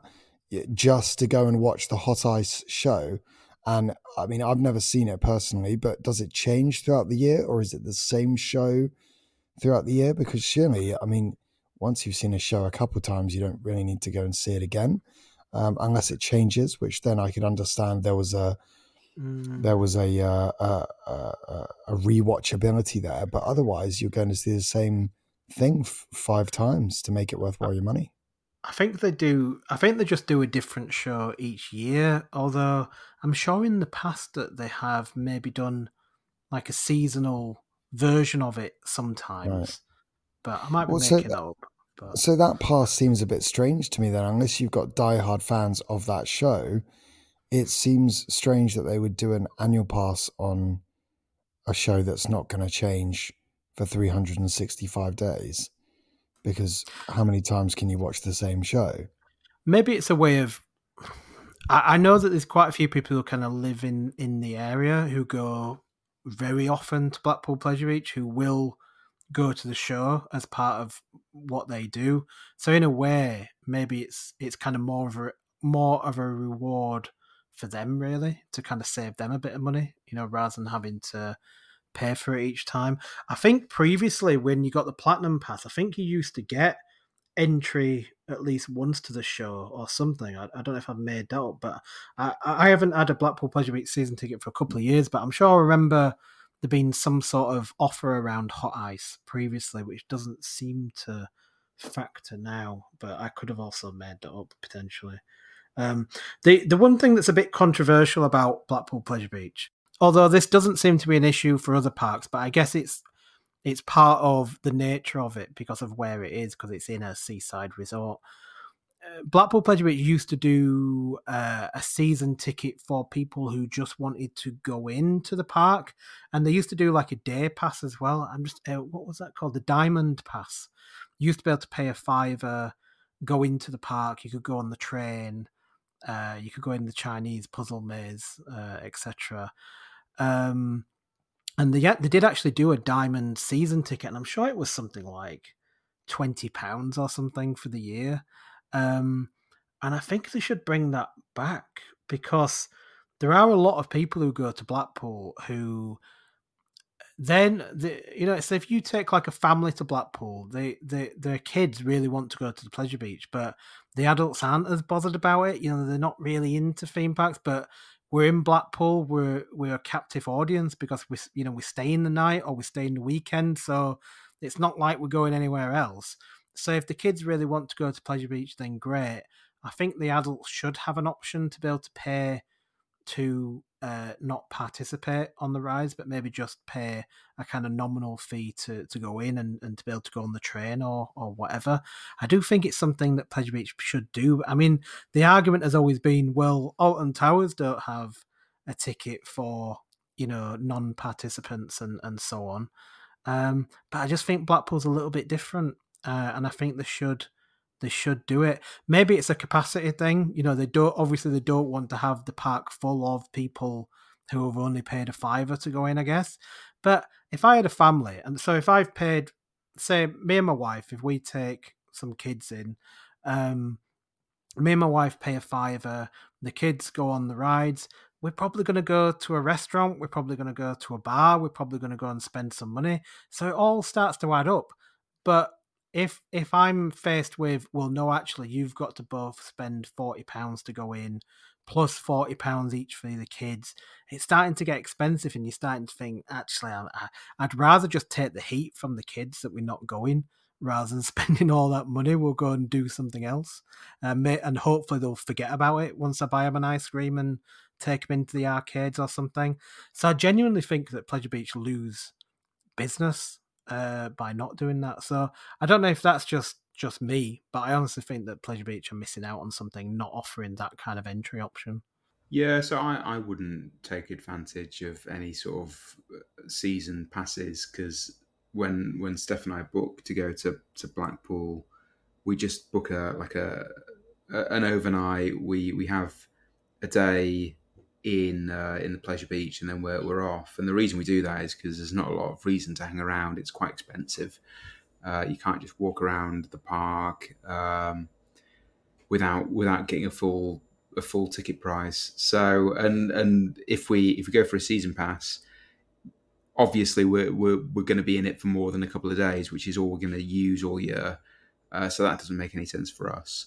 just to go and watch the Hot Ice show. And I mean, I've never seen it personally, but does it change throughout the year or is it the same show throughout the year? Because surely, I mean, once you've seen a show a couple of times, you don't really need to go and see it again, um, unless it changes. Which then I could understand there was a mm. there was a, uh, a, a a rewatchability there, but otherwise you're going to see the same thing f- five times to make it worthwhile your money. I think they do. I think they just do a different show each year. Although I'm sure in the past that they have maybe done like a seasonal version of it sometimes. Right. But I might be well, making so, up. But... So that pass seems a bit strange to me. Then, unless you've got diehard fans of that show, it seems strange that they would do an annual pass on a show that's not going to change for 365 days because how many times can you watch the same show? Maybe it's a way of. I, I know that there's quite a few people who kind of live in in the area who go very often to Blackpool Pleasure Beach who will go to the show as part of what they do. So in a way, maybe it's it's kind of more of a more of a reward for them really to kind of save them a bit of money, you know, rather than having to pay for it each time. I think previously when you got the platinum pass, I think you used to get entry at least once to the show or something. I, I don't know if I've made that up, but I, I haven't had a Blackpool Pleasure Beach season ticket for a couple of years, but I'm sure I remember there being some sort of offer around hot ice previously, which doesn't seem to factor now, but I could have also made that up potentially. Um, the the one thing that's a bit controversial about Blackpool Pleasure Beach Although this doesn't seem to be an issue for other parks, but I guess it's it's part of the nature of it because of where it is, because it's in a seaside resort. Uh, Blackpool Pleasure Beach used to do uh, a season ticket for people who just wanted to go into the park, and they used to do like a day pass as well. I'm just uh, what was that called? The Diamond Pass. You used to be able to pay a fiver, go into the park. You could go on the train. Uh, you could go in the Chinese puzzle maze, uh, etc. Um, and they they did actually do a diamond season ticket, and I'm sure it was something like twenty pounds or something for the year. Um, and I think they should bring that back because there are a lot of people who go to Blackpool who then the, you know so if you take like a family to Blackpool, they, they their kids really want to go to the pleasure beach, but the adults aren't as bothered about it. You know, they're not really into theme parks, but we're in Blackpool. We're we're a captive audience because we you know we stay in the night or we stay in the weekend. So it's not like we're going anywhere else. So if the kids really want to go to Pleasure Beach, then great. I think the adults should have an option to be able to pay to uh, not participate on the rides, but maybe just pay a kind of nominal fee to, to go in and, and to be able to go on the train or or whatever. I do think it's something that Pleasure Beach should do. I mean, the argument has always been, well, Alton Towers don't have a ticket for you know non-participants and and so on. Um, but I just think Blackpool's a little bit different, uh, and I think they should they should do it. Maybe it's a capacity thing. You know, they don't obviously they don't want to have the park full of people who have only paid a fiver to go in, I guess. But if I had a family, and so if I've paid, say, me and my wife, if we take some kids in, um, me and my wife pay a fiver, the kids go on the rides, we're probably going to go to a restaurant, we're probably going to go to a bar, we're probably going to go and spend some money. So it all starts to add up. But if if I'm faced with, well, no, actually, you've got to both spend forty pounds to go in, plus forty pounds each for the kids. It's starting to get expensive, and you're starting to think, actually, I, I'd rather just take the heat from the kids that we're not going, rather than <laughs> spending all that money. We'll go and do something else, uh, and hopefully they'll forget about it once I buy them an ice cream and take them into the arcades or something. So I genuinely think that Pleasure Beach lose business uh, by not doing that. So I don't know if that's just just me, but I honestly think that Pleasure Beach are missing out on something, not offering that kind of entry option. Yeah, so I, I wouldn't take advantage of any sort of uh, season passes because when when Steph and I book to go to, to Blackpool, we just book a like a, a an overnight. We we have a day in uh, in the pleasure beach and then we're, we're off. And the reason we do that is because there's not a lot of reason to hang around. It's quite expensive. Uh, you can't just walk around the park um, without without getting a full a full ticket price. So and and if we if we go for a season pass obviously we're we're, we're going to be in it for more than a couple of days which is all we're going to use all year. Uh, so that doesn't make any sense for us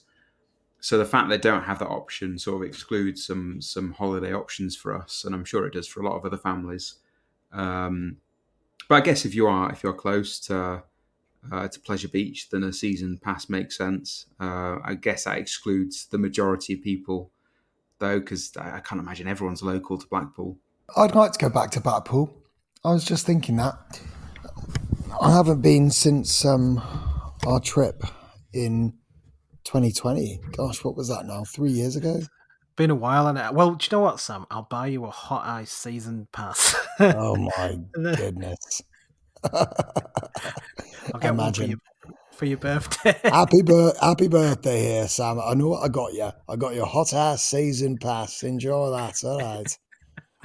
so the fact they don't have that option sort of excludes some some holiday options for us, and I'm sure it does for a lot of other families. Um, but I guess if you are if you're close to uh, to Pleasure Beach, then a season pass makes sense. Uh, I guess that excludes the majority of people, though, because I can't imagine everyone's local to Blackpool. I'd like to go back to Blackpool. I was just thinking that I haven't been since um, our trip in 2020. Gosh, what was that now? Three years ago? Been a while, and uh, well, do you know what, Sam? I'll buy you a hot ice season pass. oh <laughs> my goodness! <laughs> I'll get Imagine. one for you for your birthday. happy <laughs> bir- happy birthday here, Sam. I know what I got you. I got your hot ass season pass. Enjoy that. All right.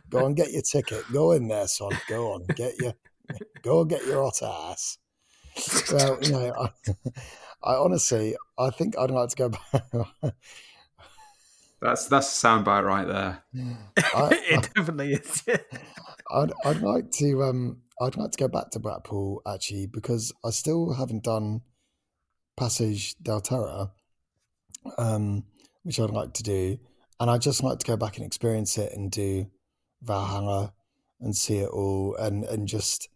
Go and get your ticket. Go in there, son. Go on. Get your go and get your hot ass. Well, you know, I, I honestly, I think I'd like to go <laughs> back. that's that's a soundbite right there. I, <laughs> it I, definitely is. <laughs> I'd I'd like to um I'd like to go back to Blackpool actually because I still haven't done Passage of Terror, um, which I'd like to do, and I'd just like to go back and experience it and do Valhalla and see it all and and just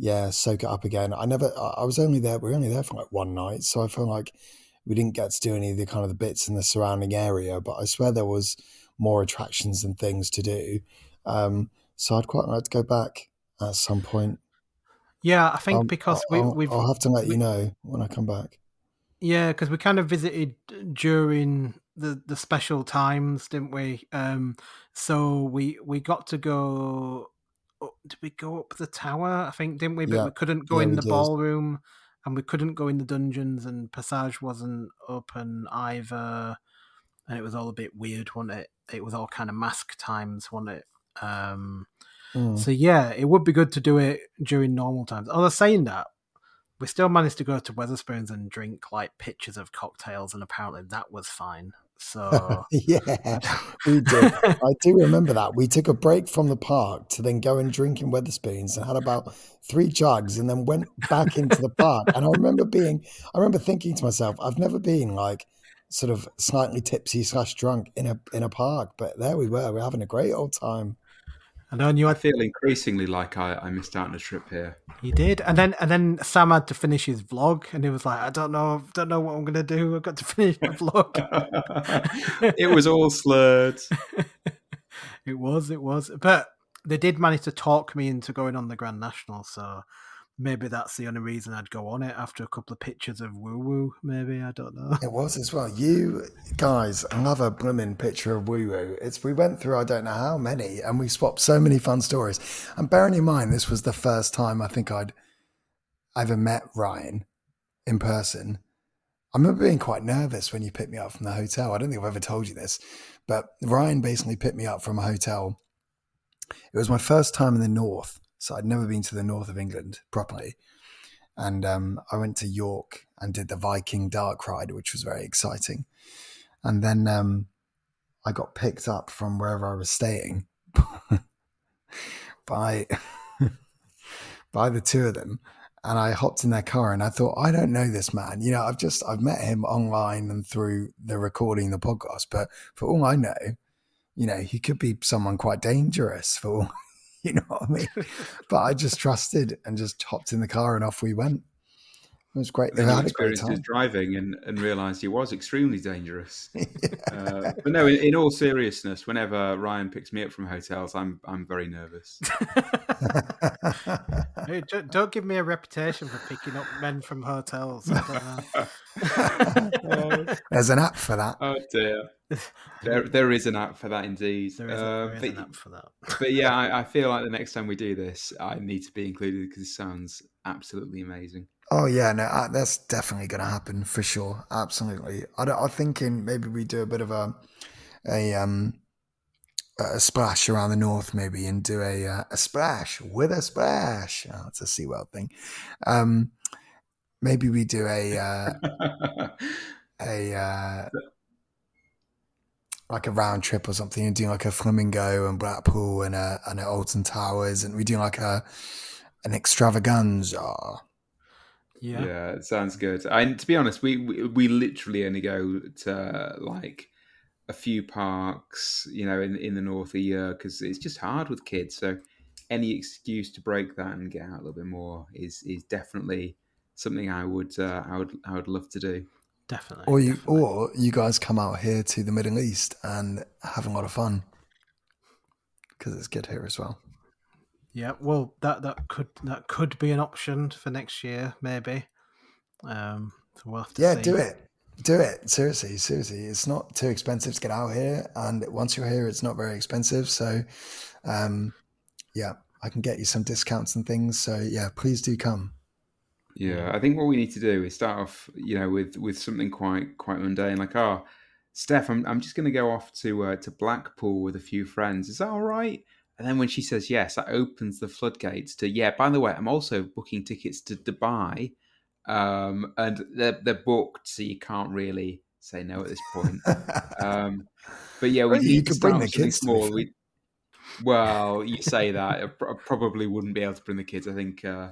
yeah, soak it up again. I never, I was only there, we were only there for like one night. So I feel like we didn't get to do any of the kind of the bits in the surrounding area, but I swear there was more attractions and things to do. Um, so I'd quite like to go back at some point. Yeah, I think um, because we, we've. I'll have to let we, you know when I come back. Yeah, because we kind of visited during the the special times, didn't we? Um, so we we got to go did we go up the tower? I think didn't we? But yeah. we couldn't go yeah, in the did. ballroom, and we couldn't go in the dungeons, and passage wasn't open either, and it was all a bit weird, wasn't it? It was all kind of mask times, wasn't it? Um, mm. So yeah, it would be good to do it during normal times. Although saying that, we still managed to go to Wetherspoons and drink like pitchers of cocktails, and apparently that was fine. So <laughs> yeah, we did. <laughs> I do remember that. We took a break from the park to then go and drink in Wetherspoons and had about three jugs, and then went back into the park. And I remember being, I remember thinking to myself, I've never been like sort of slightly tipsy slash drunk in a in a park, but there we were. We're having a great old time. And I knew I feel increasingly like I, I missed out on a trip here. You did, and then and then Sam had to finish his vlog, and he was like, "I don't know, don't know what I'm going to do. I've got to <laughs> finish the vlog." <laughs> it was all slurred. <laughs> it was, it was, but they did manage to talk me into going on the Grand National, so maybe that's the only reason I'd go on it after a couple of pictures of Woo Woo. Maybe I don't know. It was as well. You guys love a blooming picture of Woo Woo. It's we went through I don't know how many, and we swapped so many fun stories. And bearing in mind, this was the first time I think I'd ever met Ryan in person. I remember being quite nervous when you picked me up from the hotel. I don't think I've ever told you this, but Ryan basically picked me up from a hotel. It was my first time in the north so I'd never been to the north of England properly. And um, I went to York and did the Viking dark ride, which was very exciting. And then um, I got picked up from wherever I was staying <laughs> by <laughs> by the two of them and I hopped in their car and I thought, I don't know this man. You know, I've just I've met him online and through the recording the podcast, but for all I know, you know, he could be someone quite dangerous for all, <laughs> you know what I mean? <laughs> but I just trusted and just hopped in the car and off we went. It was great. They had experiences driving and, and realised he was extremely dangerous. <laughs> yeah. uh, but no, in, in, all seriousness, whenever Ryan picks me up from hotels, I'm I'm very nervous. hey, don't, don't, give me a reputation for picking up men from hotels. <laughs> There's an app for that. Oh dear. There, there is an app for that indeed. There is, uh, there is but, an app for that. <laughs> but yeah, I, I feel like the next time we do this, I need to be included because it sounds absolutely amazing. Oh yeah, no, uh, that's definitely going to happen for sure. Absolutely. I, I'm thinking maybe we do a bit of a a um a splash around the north, maybe, and do a uh, a splash with a splash. Oh, it's a SeaWorld thing. Um, maybe we do a uh, <laughs> a uh, like a round trip or something, and do like a Flamingo and Blackpool and a and a Alton Towers, and we do like a an extravaganza yeah, yeah, it sounds good. And to be honest, we, we, we literally only go to like a few parks, you know, in in the north a year because it's just hard with kids. So any excuse to break that and get out a little bit more is is definitely something I would uh, I would I would love to do. Definitely. Or you definitely. or you guys come out here to the Middle East and have a lot of fun because it's good here as well. Yeah, well, that that could that could be an option for next year, maybe. Um, so we'll have to yeah, see. do it, do it. Seriously, seriously, it's not too expensive to get out here, and once you're here, it's not very expensive. So, um, yeah, I can get you some discounts and things. So yeah, please do come. Yeah, I think what we need to do is start off, you know, with with something quite quite mundane, like, oh, Steph, I'm I'm just going to go off to uh, to Blackpool with a few friends. Is that all right? And then when she says yes, that opens the floodgates to yeah. By the way, I'm also booking tickets to Dubai, um, and they're they're booked, so you can't really say no at this point. um, but yeah, we well, need to start something small. We, well, you say that I probably wouldn't be able to bring the kids. I think uh,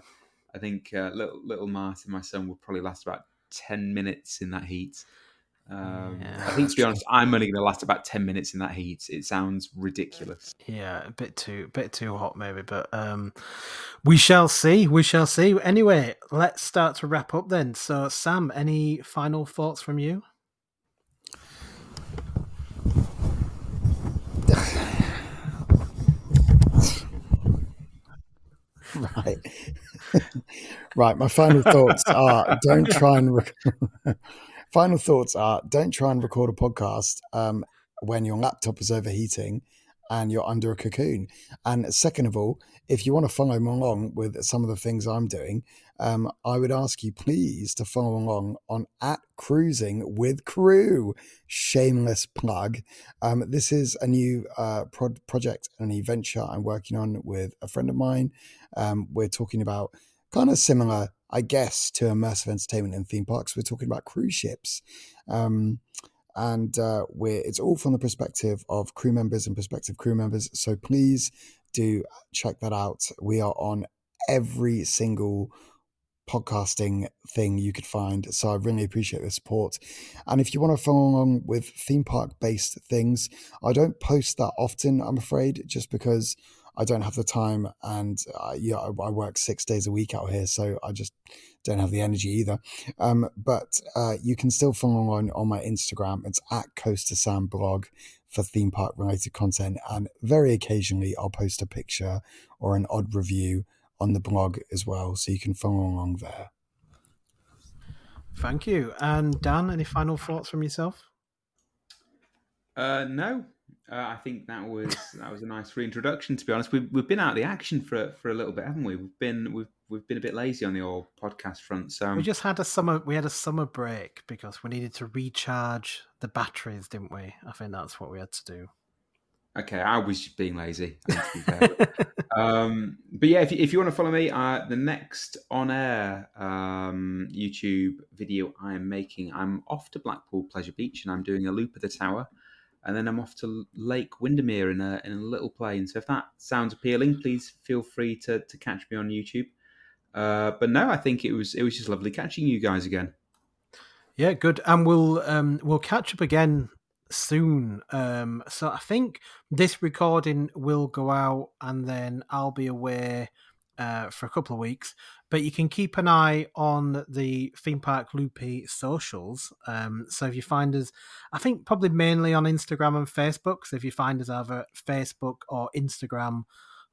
I think uh, little little Martin, my son, would probably last about ten minutes in that heat. Um, yeah. I think to be honest, I'm only going to last about ten minutes in that heat. It sounds ridiculous. Yeah, a bit too, bit too hot maybe, but um, we shall see. We shall see. Anyway, let's start to wrap up then. So, Sam, any final thoughts from you? Right, right. My final thoughts are: don't try and. Rec- <laughs> Final thoughts are don't try and record a podcast um, when your laptop is overheating and you're under a cocoon. And second of all, if you want to follow along with some of the things I'm doing, um, I would ask you please to follow along on at cruising with crew. Shameless plug. Um, this is a new uh, pro- project and a venture I'm working on with a friend of mine. Um, we're talking about kind of similar I guess, to immersive entertainment and theme parks. We're talking about cruise ships. Um, and uh, we're, it's all from the perspective of crew members and prospective crew members. So please do check that out. We are on every single podcasting thing you could find. So I really appreciate the support. And if you want to follow along with theme park based things, I don't post that often, I'm afraid, just because I don't have the time, and uh, yeah, I, I, work six days a week out here, so I just don't have the energy either. Um, but uh, you can still follow on on my Instagram. It's at Coaster Sam Blog for theme park related content, and very occasionally I'll post a picture or an odd review on the blog as well, so you can follow along there. Thank you. And Dan, any final thoughts from yourself? Uh, no, uh, I think that was that was a nice reintroduction. To be honest, we've we've been out of the action for for a little bit, haven't we? We've been we've we've been a bit lazy on the old podcast front. So we just had a summer we had a summer break because we needed to recharge the batteries, didn't we? I think that's what we had to do. Okay, I was just being lazy. um, but yeah, if you, if you want to follow me, uh, the next on air um, YouTube video I am making, I'm off to Blackpool Pleasure Beach and I'm doing a loop of the tower and then I'm off to Lake Windermere in a in a little plane. So if that sounds appealing, please feel free to to catch me on YouTube. Uh, but no, I think it was it was just lovely catching you guys again. Yeah, good. And we'll um we'll catch up again soon. Um so I think this recording will go out and then I'll be away uh, for a couple of weeks. But you can keep an eye on the Theme Park Loopy socials. Um, so if you find us, I think probably mainly on Instagram and Facebook. So if you find us either Facebook or Instagram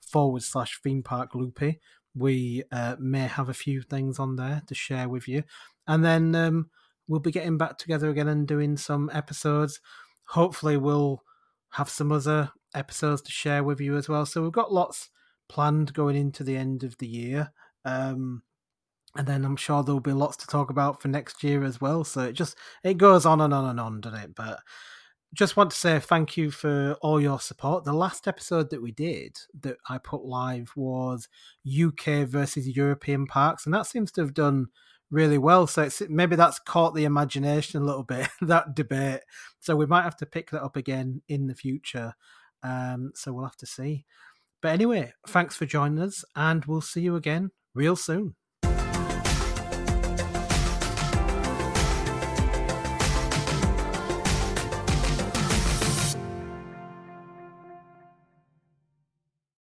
forward slash Theme Park Loopy, we uh, may have a few things on there to share with you. And then um, we'll be getting back together again and doing some episodes. Hopefully, we'll have some other episodes to share with you as well. So we've got lots planned going into the end of the year. Um, and then I'm sure there'll be lots to talk about for next year as well. So it just it goes on and on and on, doesn't it? But just want to say thank you for all your support. The last episode that we did that I put live was UK versus European parks, and that seems to have done really well. So maybe that's caught the imagination a little bit <laughs> that debate. So we might have to pick that up again in the future. Um, so we'll have to see. But anyway, thanks for joining us, and we'll see you again real soon.